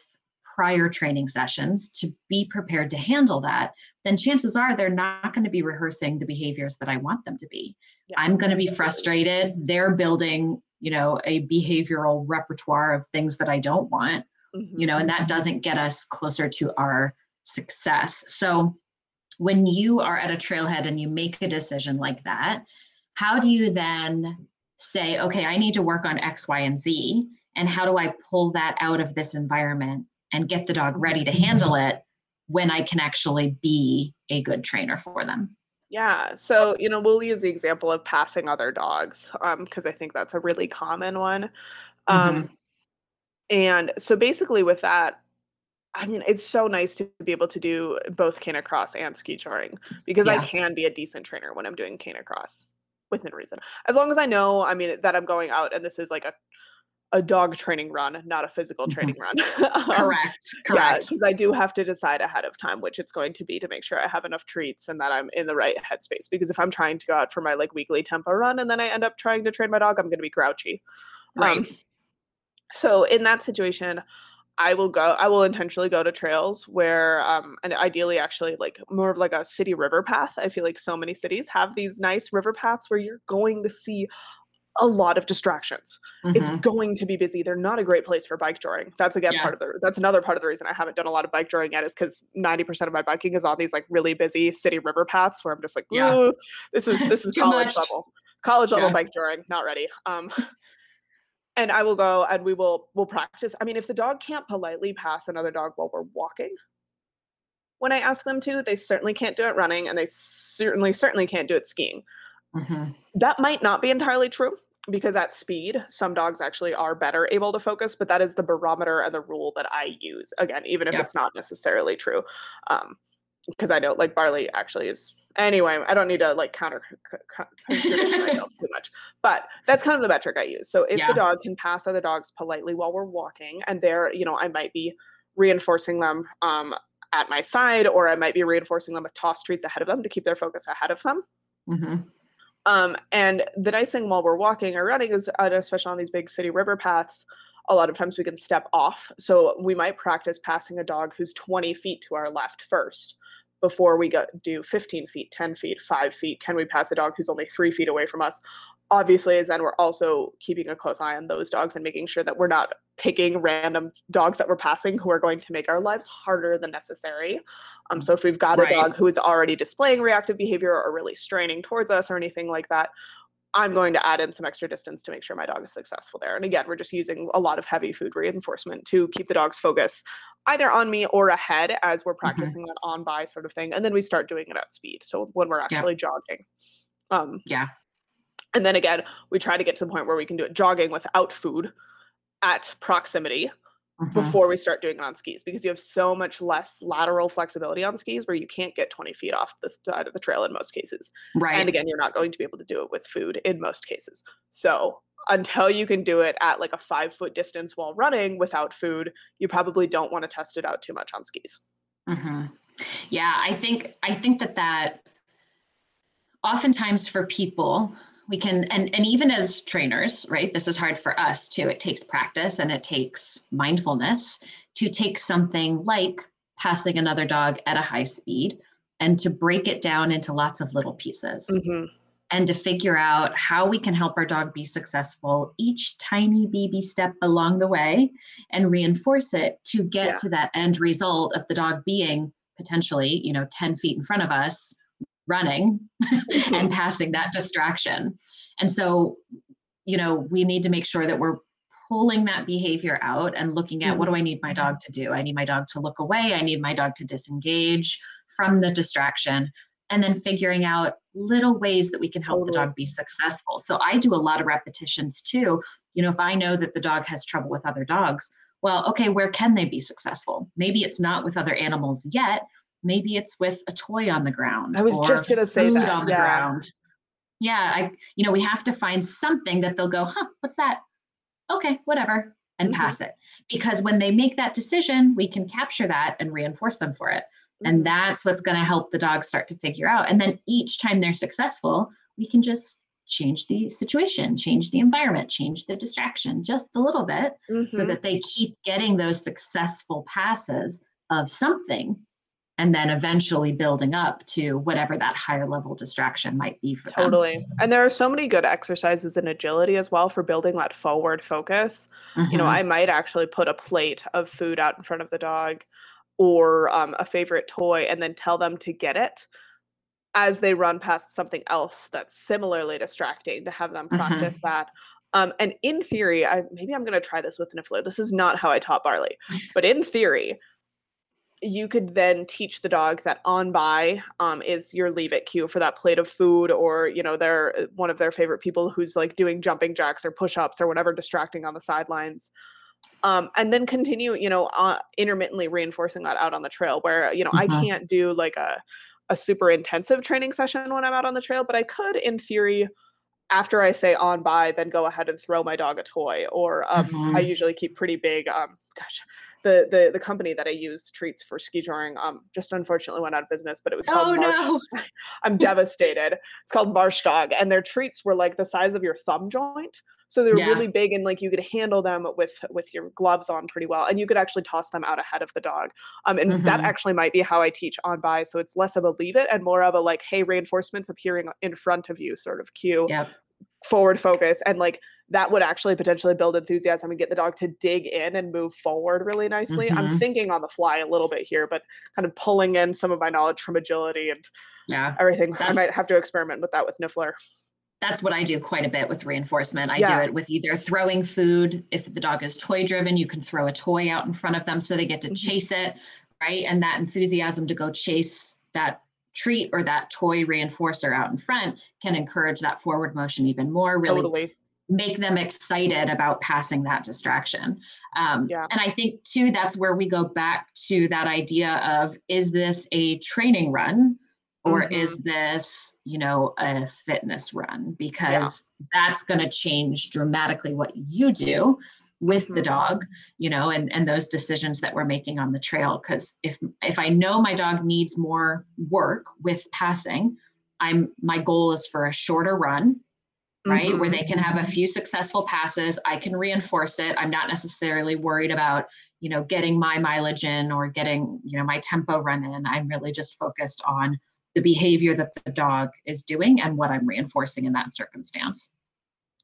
prior training sessions to be prepared to handle that, then chances are they're not going to be rehearsing the behaviors that I want them to be. Yeah. I'm going to be frustrated. They're building you know a behavioral repertoire of things that i don't want mm-hmm. you know and that doesn't get us closer to our success so when you are at a trailhead and you make a decision like that how do you then say okay i need to work on x y and z and how do i pull that out of this environment and get the dog ready to handle it when i can actually be a good trainer for them yeah. So, you know, we'll use the example of passing other dogs um, because I think that's a really common one. Um, mm-hmm. And so basically, with that, I mean, it's so nice to be able to do both canicross and ski joring because yeah. I can be a decent trainer when I'm doing canicross within reason. As long as I know, I mean, that I'm going out and this is like a a dog training run, not a physical [laughs] training run. [laughs] um, correct. Correct. Because yeah, I do have to decide ahead of time which it's going to be to make sure I have enough treats and that I'm in the right headspace. Because if I'm trying to go out for my like weekly tempo run and then I end up trying to train my dog, I'm going to be grouchy. Right. Um, so in that situation, I will go. I will intentionally go to trails where, um, and ideally, actually, like more of like a city river path. I feel like so many cities have these nice river paths where you're going to see a lot of distractions. Mm-hmm. It's going to be busy. They're not a great place for bikejoring. That's again yeah. part of the that's another part of the reason I haven't done a lot of bikejoring yet is because 90% of my biking is on these like really busy city river paths where I'm just like, yeah. this is this is college much. level. College level yeah. bikejoring, not ready. Um and I will go and we will we'll practice. I mean, if the dog can't politely pass another dog while we're walking, when I ask them to, they certainly can't do it running and they certainly certainly can't do it skiing. Mm-hmm. That might not be entirely true because at speed, some dogs actually are better able to focus, but that is the barometer and the rule that I use. Again, even if yeah. it's not necessarily true. Um, because I don't like Barley actually is anyway, I don't need to like counter myself too much, [laughs] but that's kind of the metric I use. So if yeah. the dog can pass other dogs politely while we're walking, and they're, you know, I might be reinforcing them um, at my side, or I might be reinforcing them with toss treats ahead of them to keep their focus ahead of them. Mm-hmm. Um, and the nice thing while we're walking or running is, uh, especially on these big city river paths, a lot of times we can step off. So we might practice passing a dog who's 20 feet to our left first before we go do 15 feet, 10 feet, five feet. Can we pass a dog who's only three feet away from us? Obviously, as then we're also keeping a close eye on those dogs and making sure that we're not picking random dogs that we're passing who are going to make our lives harder than necessary. Um, so if we've got right. a dog who is already displaying reactive behavior or really straining towards us or anything like that, I'm going to add in some extra distance to make sure my dog is successful there. And again, we're just using a lot of heavy food reinforcement to keep the dog's focus either on me or ahead as we're mm-hmm. practicing mm-hmm. that on by sort of thing. And then we start doing it at speed. So when we're actually jogging. Um, yeah. And then again, we try to get to the point where we can do it jogging without food at proximity mm-hmm. before we start doing it on skis because you have so much less lateral flexibility on skis where you can't get 20 feet off the side of the trail in most cases. Right. And again, you're not going to be able to do it with food in most cases. So until you can do it at like a five foot distance while running without food, you probably don't want to test it out too much on skis. Mm-hmm. Yeah, I think I think that that oftentimes for people we can and and even as trainers right this is hard for us too it takes practice and it takes mindfulness to take something like passing another dog at a high speed and to break it down into lots of little pieces mm-hmm. and to figure out how we can help our dog be successful each tiny baby step along the way and reinforce it to get yeah. to that end result of the dog being potentially you know 10 feet in front of us running [laughs] mm-hmm. and passing that distraction. And so, you know, we need to make sure that we're pulling that behavior out and looking at what do I need my dog to do? I need my dog to look away. I need my dog to disengage from the distraction. And then figuring out little ways that we can help totally. the dog be successful. So I do a lot of repetitions too. You know, if I know that the dog has trouble with other dogs, well, okay, where can they be successful? Maybe it's not with other animals yet, maybe it's with a toy on the ground. I was just going to say that. on the yeah. ground. Yeah, I you know, we have to find something that they'll go, "Huh, what's that?" Okay, whatever, and mm-hmm. pass it. Because when they make that decision, we can capture that and reinforce them for it. Mm-hmm. And that's what's going to help the dog start to figure out. And then each time they're successful, we can just change the situation, change the environment, change the distraction just a little bit mm-hmm. so that they keep getting those successful passes of something and then eventually building up to whatever that higher level distraction might be for totally. them. And there are so many good exercises in agility as well for building that forward focus. Mm-hmm. You know, mm-hmm. I might actually put a plate of food out in front of the dog or um, a favorite toy and then tell them to get it as they run past something else that's similarly distracting to have them practice mm-hmm. that. Um, and in theory, I maybe I'm going to try this with Niffler. This is not how I taught Barley, but in theory, you could then teach the dog that on by um, is your leave it cue for that plate of food or you know they're uh, one of their favorite people who's like doing jumping jacks or push-ups or whatever distracting on the sidelines um, and then continue you know uh, intermittently reinforcing that out on the trail where you know mm-hmm. i can't do like a, a super intensive training session when i'm out on the trail but i could in theory after i say on by then go ahead and throw my dog a toy or um, mm-hmm. i usually keep pretty big um, gosh the the the company that I use treats for ski joring um just unfortunately went out of business, but it was called oh, Marsh. No. [laughs] I'm [laughs] devastated. It's called Marsh Dog, and their treats were like the size of your thumb joint. So they're yeah. really big and like you could handle them with with your gloves on pretty well, and you could actually toss them out ahead of the dog. Um, and mm-hmm. that actually might be how I teach on by. So it's less of a leave it and more of a like, hey, reinforcements appearing in front of you sort of cue. Yep. Forward focus and like that would actually potentially build enthusiasm and get the dog to dig in and move forward really nicely. Mm-hmm. I'm thinking on the fly a little bit here, but kind of pulling in some of my knowledge from agility and yeah, everything. I might have to experiment with that with Niffler. That's what I do quite a bit with reinforcement. I yeah. do it with either throwing food. If the dog is toy driven, you can throw a toy out in front of them so they get to mm-hmm. chase it, right? And that enthusiasm to go chase that treat or that toy reinforcer out in front can encourage that forward motion even more. Really totally make them excited about passing that distraction. Um, yeah. And I think, too, that's where we go back to that idea of is this a training run? Or mm-hmm. is this, you know, a fitness run? Because yeah. that's going to change dramatically what you do with mm-hmm. the dog you know and and those decisions that we're making on the trail because if if i know my dog needs more work with passing i'm my goal is for a shorter run right? Mm-hmm. Where they can have a few successful passes. I can reinforce it. I'm not necessarily worried about, you know, getting my mileage in or getting, you know, my tempo run in. I'm really just focused on the behavior that the dog is doing and what I'm reinforcing in that circumstance.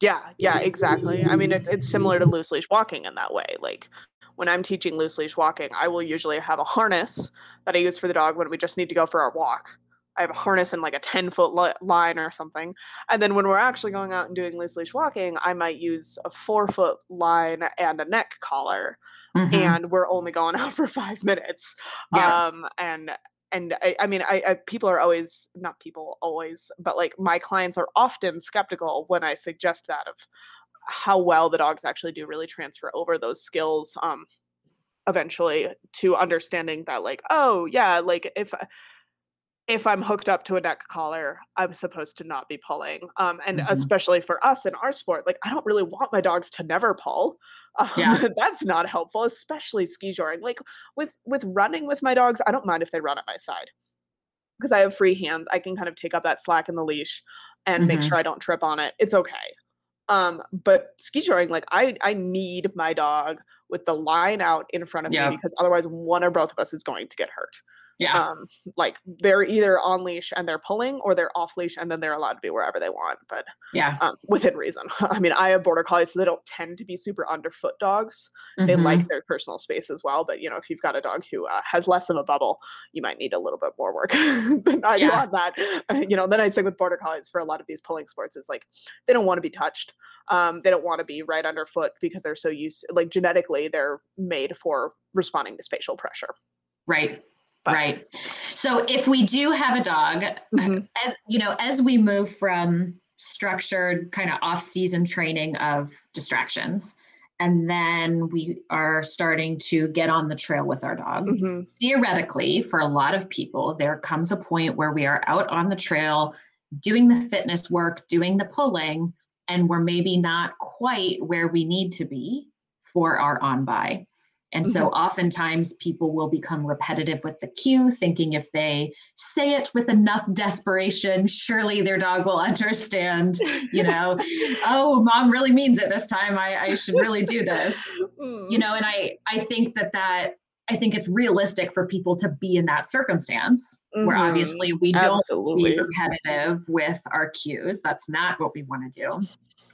Yeah, yeah, exactly. I mean, it, it's similar to loose leash walking in that way. Like when I'm teaching loose leash walking, I will usually have a harness that I use for the dog when we just need to go for our walk. I have a harness and like a 10 foot li- line or something. And then when we're actually going out and doing loose leash walking, I might use a four foot line and a neck collar. Mm-hmm. And we're only going [laughs] out for five minutes. Yeah. Um, and and I, I mean, I, I, people are always not people always, but like my clients are often skeptical when I suggest that of how well the dogs actually do really transfer over those skills. Um, eventually to understanding that like oh yeah like if if I'm hooked up to a neck collar, I'm supposed to not be pulling. Um, and mm-hmm. especially for us in our sport, like I don't really want my dogs to never pull. Um, [laughs] yeah. [laughs] that's not helpful, especially ski joring. Like with with running with my dogs, I don't mind if they run at my side because I have free hands. I can kind of take up that slack in the leash. and mm-hmm. make sure I don't trip on it. It's okay. Um, but ski joring, like I I need my dog with the line out in front of yeah. me because otherwise one or both of us is going to get hurt. Yeah. Um, like they're either on leash and they're pulling or they're off leash and then they're allowed to be wherever they want. But yeah, um, within reason. [laughs] I mean, I have border collies, so they don't tend to be super underfoot dogs. Mm-hmm. They like their personal space as well. But you know, if you've got a dog who uh, has less of a bubble, you might need a little bit more work [laughs] than I on that. [laughs] you know, then I'd say with border collies for a lot of these pulling sports is like they don't want to be touched. Um, they don't want to be right underfoot because they're so used like genetically they're made for responding to spatial pressure. Right. But. Right. So if we do have a dog, mm-hmm. as you know, as we move from structured kind of off-season training of distractions, and then we are starting to get on the trail with our dog. Mm-hmm. Theoretically, for a lot of people, there comes a point where we are out on the trail doing the fitness work, doing the pulling, and we're maybe not quite where we need to be for our on by. And so mm-hmm. oftentimes people will become repetitive with the cue, thinking if they say it with enough desperation, surely their dog will understand, you know, [laughs] oh, mom really means it this time. I, I should really do this. Mm. You know, and I I think that that I think it's realistic for people to be in that circumstance mm-hmm. where obviously we don't Absolutely. be repetitive with our cues. That's not what we want to do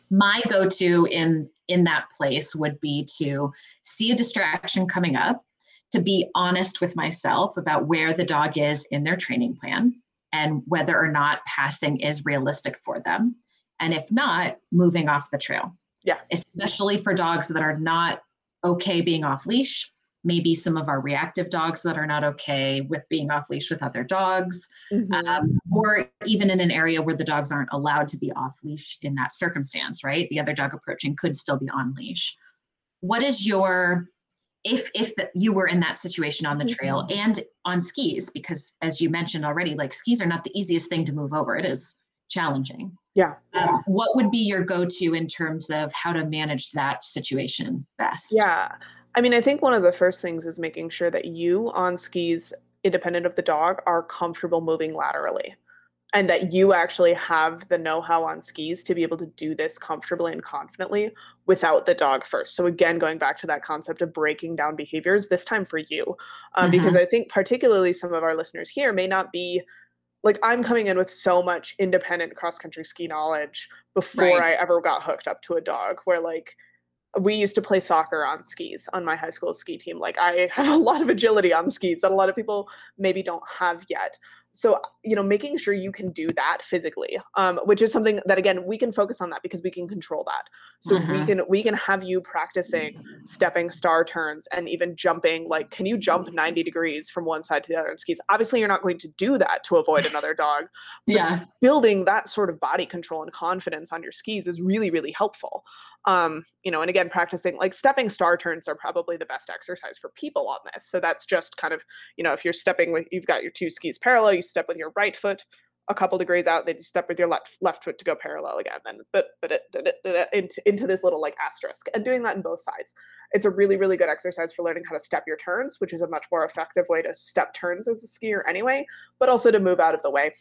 my go-to in in that place would be to see a distraction coming up to be honest with myself about where the dog is in their training plan and whether or not passing is realistic for them. And if not moving off the trail. Yeah. Especially for dogs that are not okay being off leash maybe some of our reactive dogs that are not okay with being off leash with other dogs, mm-hmm. um, or even in an area where the dogs aren't allowed to be off leash in that circumstance, right? The other dog approaching could still be on leash. What is your if if the, you were in that situation on the trail mm-hmm. and on skis because as you mentioned already like skis are not the easiest thing to move over it is challenging yeah um, what would be your go-to in terms of how to manage that situation best yeah I mean, I think one of the first things is making sure that you on skis, independent of the dog, are comfortable moving laterally and that you actually have the know-how on skis to be able to do this comfortably and confidently without the dog first so again going back to that concept of breaking down behaviors this time for you um, mm-hmm. because i think particularly some of our listeners here may not be like i'm coming in with so much independent cross country ski knowledge before right. i ever got hooked up to a dog where like we used to play soccer on skis on my high school ski team. Like I [laughs] have a lot of agility on skis that a lot of people maybe don't have yet so you know making sure you can do that physically um, which is something that again we can focus on that because we can control that so we mm-hmm. can we can have you practicing stepping star turns and even jumping like can you jump 90 degrees from one side to the other on skis obviously you're not going to do that to avoid another dog yeah building that sort of body control and confidence on your skis is really really helpful um you know and again practicing like stepping star turns are probably the best exercise for people on this. So that's just kind of you know if you're stepping with you've got your two skis parallel you step with your right foot a couple degrees out then you step with your left left foot to go parallel again then but but it, into, into this little like asterisk and doing that in both sides. It's a really really good exercise for learning how to step your turns which is a much more effective way to step turns as a skier anyway but also to move out of the way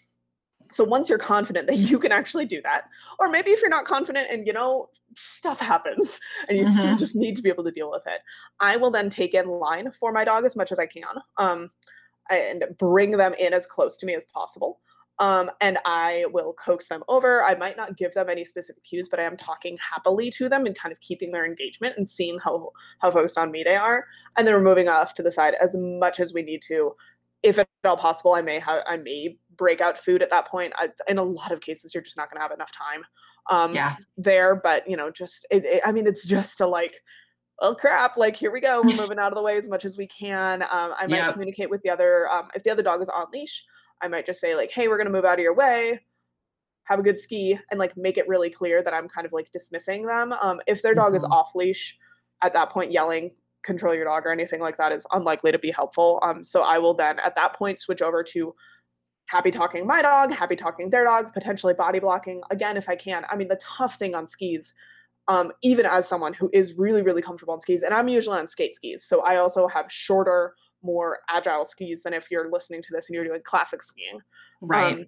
so once you're confident that you can actually do that or maybe if you're not confident and you know stuff happens [laughs] and you mm-hmm. still just need to be able to deal with it i will then take in line for my dog as much as i can um, and bring them in as close to me as possible um, and I will coax them over. I might not give them any specific cues, but I am talking happily to them and kind of keeping their engagement and seeing how how focused on me they are. And then we're moving off to the side as much as we need to. If at all possible, I may have I may break out food at that point. I, in a lot of cases, you're just not going to have enough time um, yeah. there. But you know, just it, it, I mean, it's just to like, well, crap, like here we go. We're [laughs] moving out of the way as much as we can. Um, I might communicate with the other. Um, if the other dog is on leash, I might just say like, hey, we're going to move out of your way. Have a good ski and like make it really clear that I'm kind of like dismissing them. Um, if their dog mm-hmm. is off leash, at that point, yelling control your dog or anything like that is unlikely to be helpful. Um, so I will then at that point switch over to happy talking my dog, happy talking their dog, potentially body blocking again if I can. I mean, the tough thing on skis, um, even as someone who is really, really comfortable on skis, and I'm usually on skate skis, so I also have shorter, more agile skis than if you're listening to this and you're doing classic skiing. Right. Um,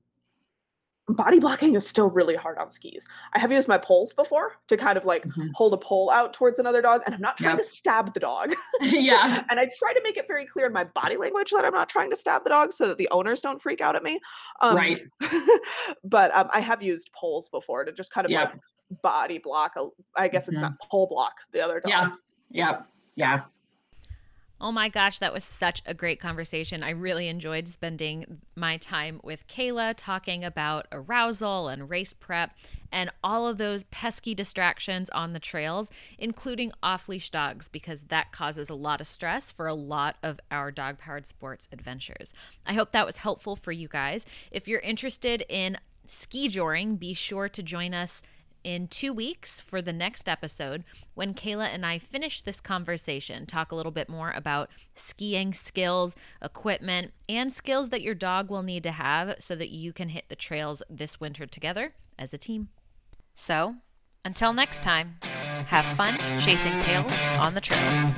body blocking is still really hard on skis. I have used my poles before to kind of like mm-hmm. hold a pole out towards another dog, and I'm not trying yep. to stab the dog. [laughs] [laughs] yeah. and I try to make it very clear in my body language that I'm not trying to stab the dog so that the owners don't freak out at me. Um, right. [laughs] but um, I have used poles before to just kind of yep. like body block. A, I guess it's mm-hmm. not pole block the other dog. Yeah. Yeah. Yeah. Oh my gosh, that was such a great conversation. I really enjoyed spending my time with Kayla talking about arousal and race prep and all of those pesky distractions on the trails, including off leash dogs, because that causes a lot of stress for a lot of our dog powered sports adventures. I hope that was helpful for you guys. If you're interested in ski joring, be sure to join us in two weeks for the next episode when Kayla and I finish this conversation, talk a little bit more about skiing skills, equipment, and skills that your dog will need to have so that you can hit the trails this winter together as a team. So, until next time, have fun chasing tails on the trails.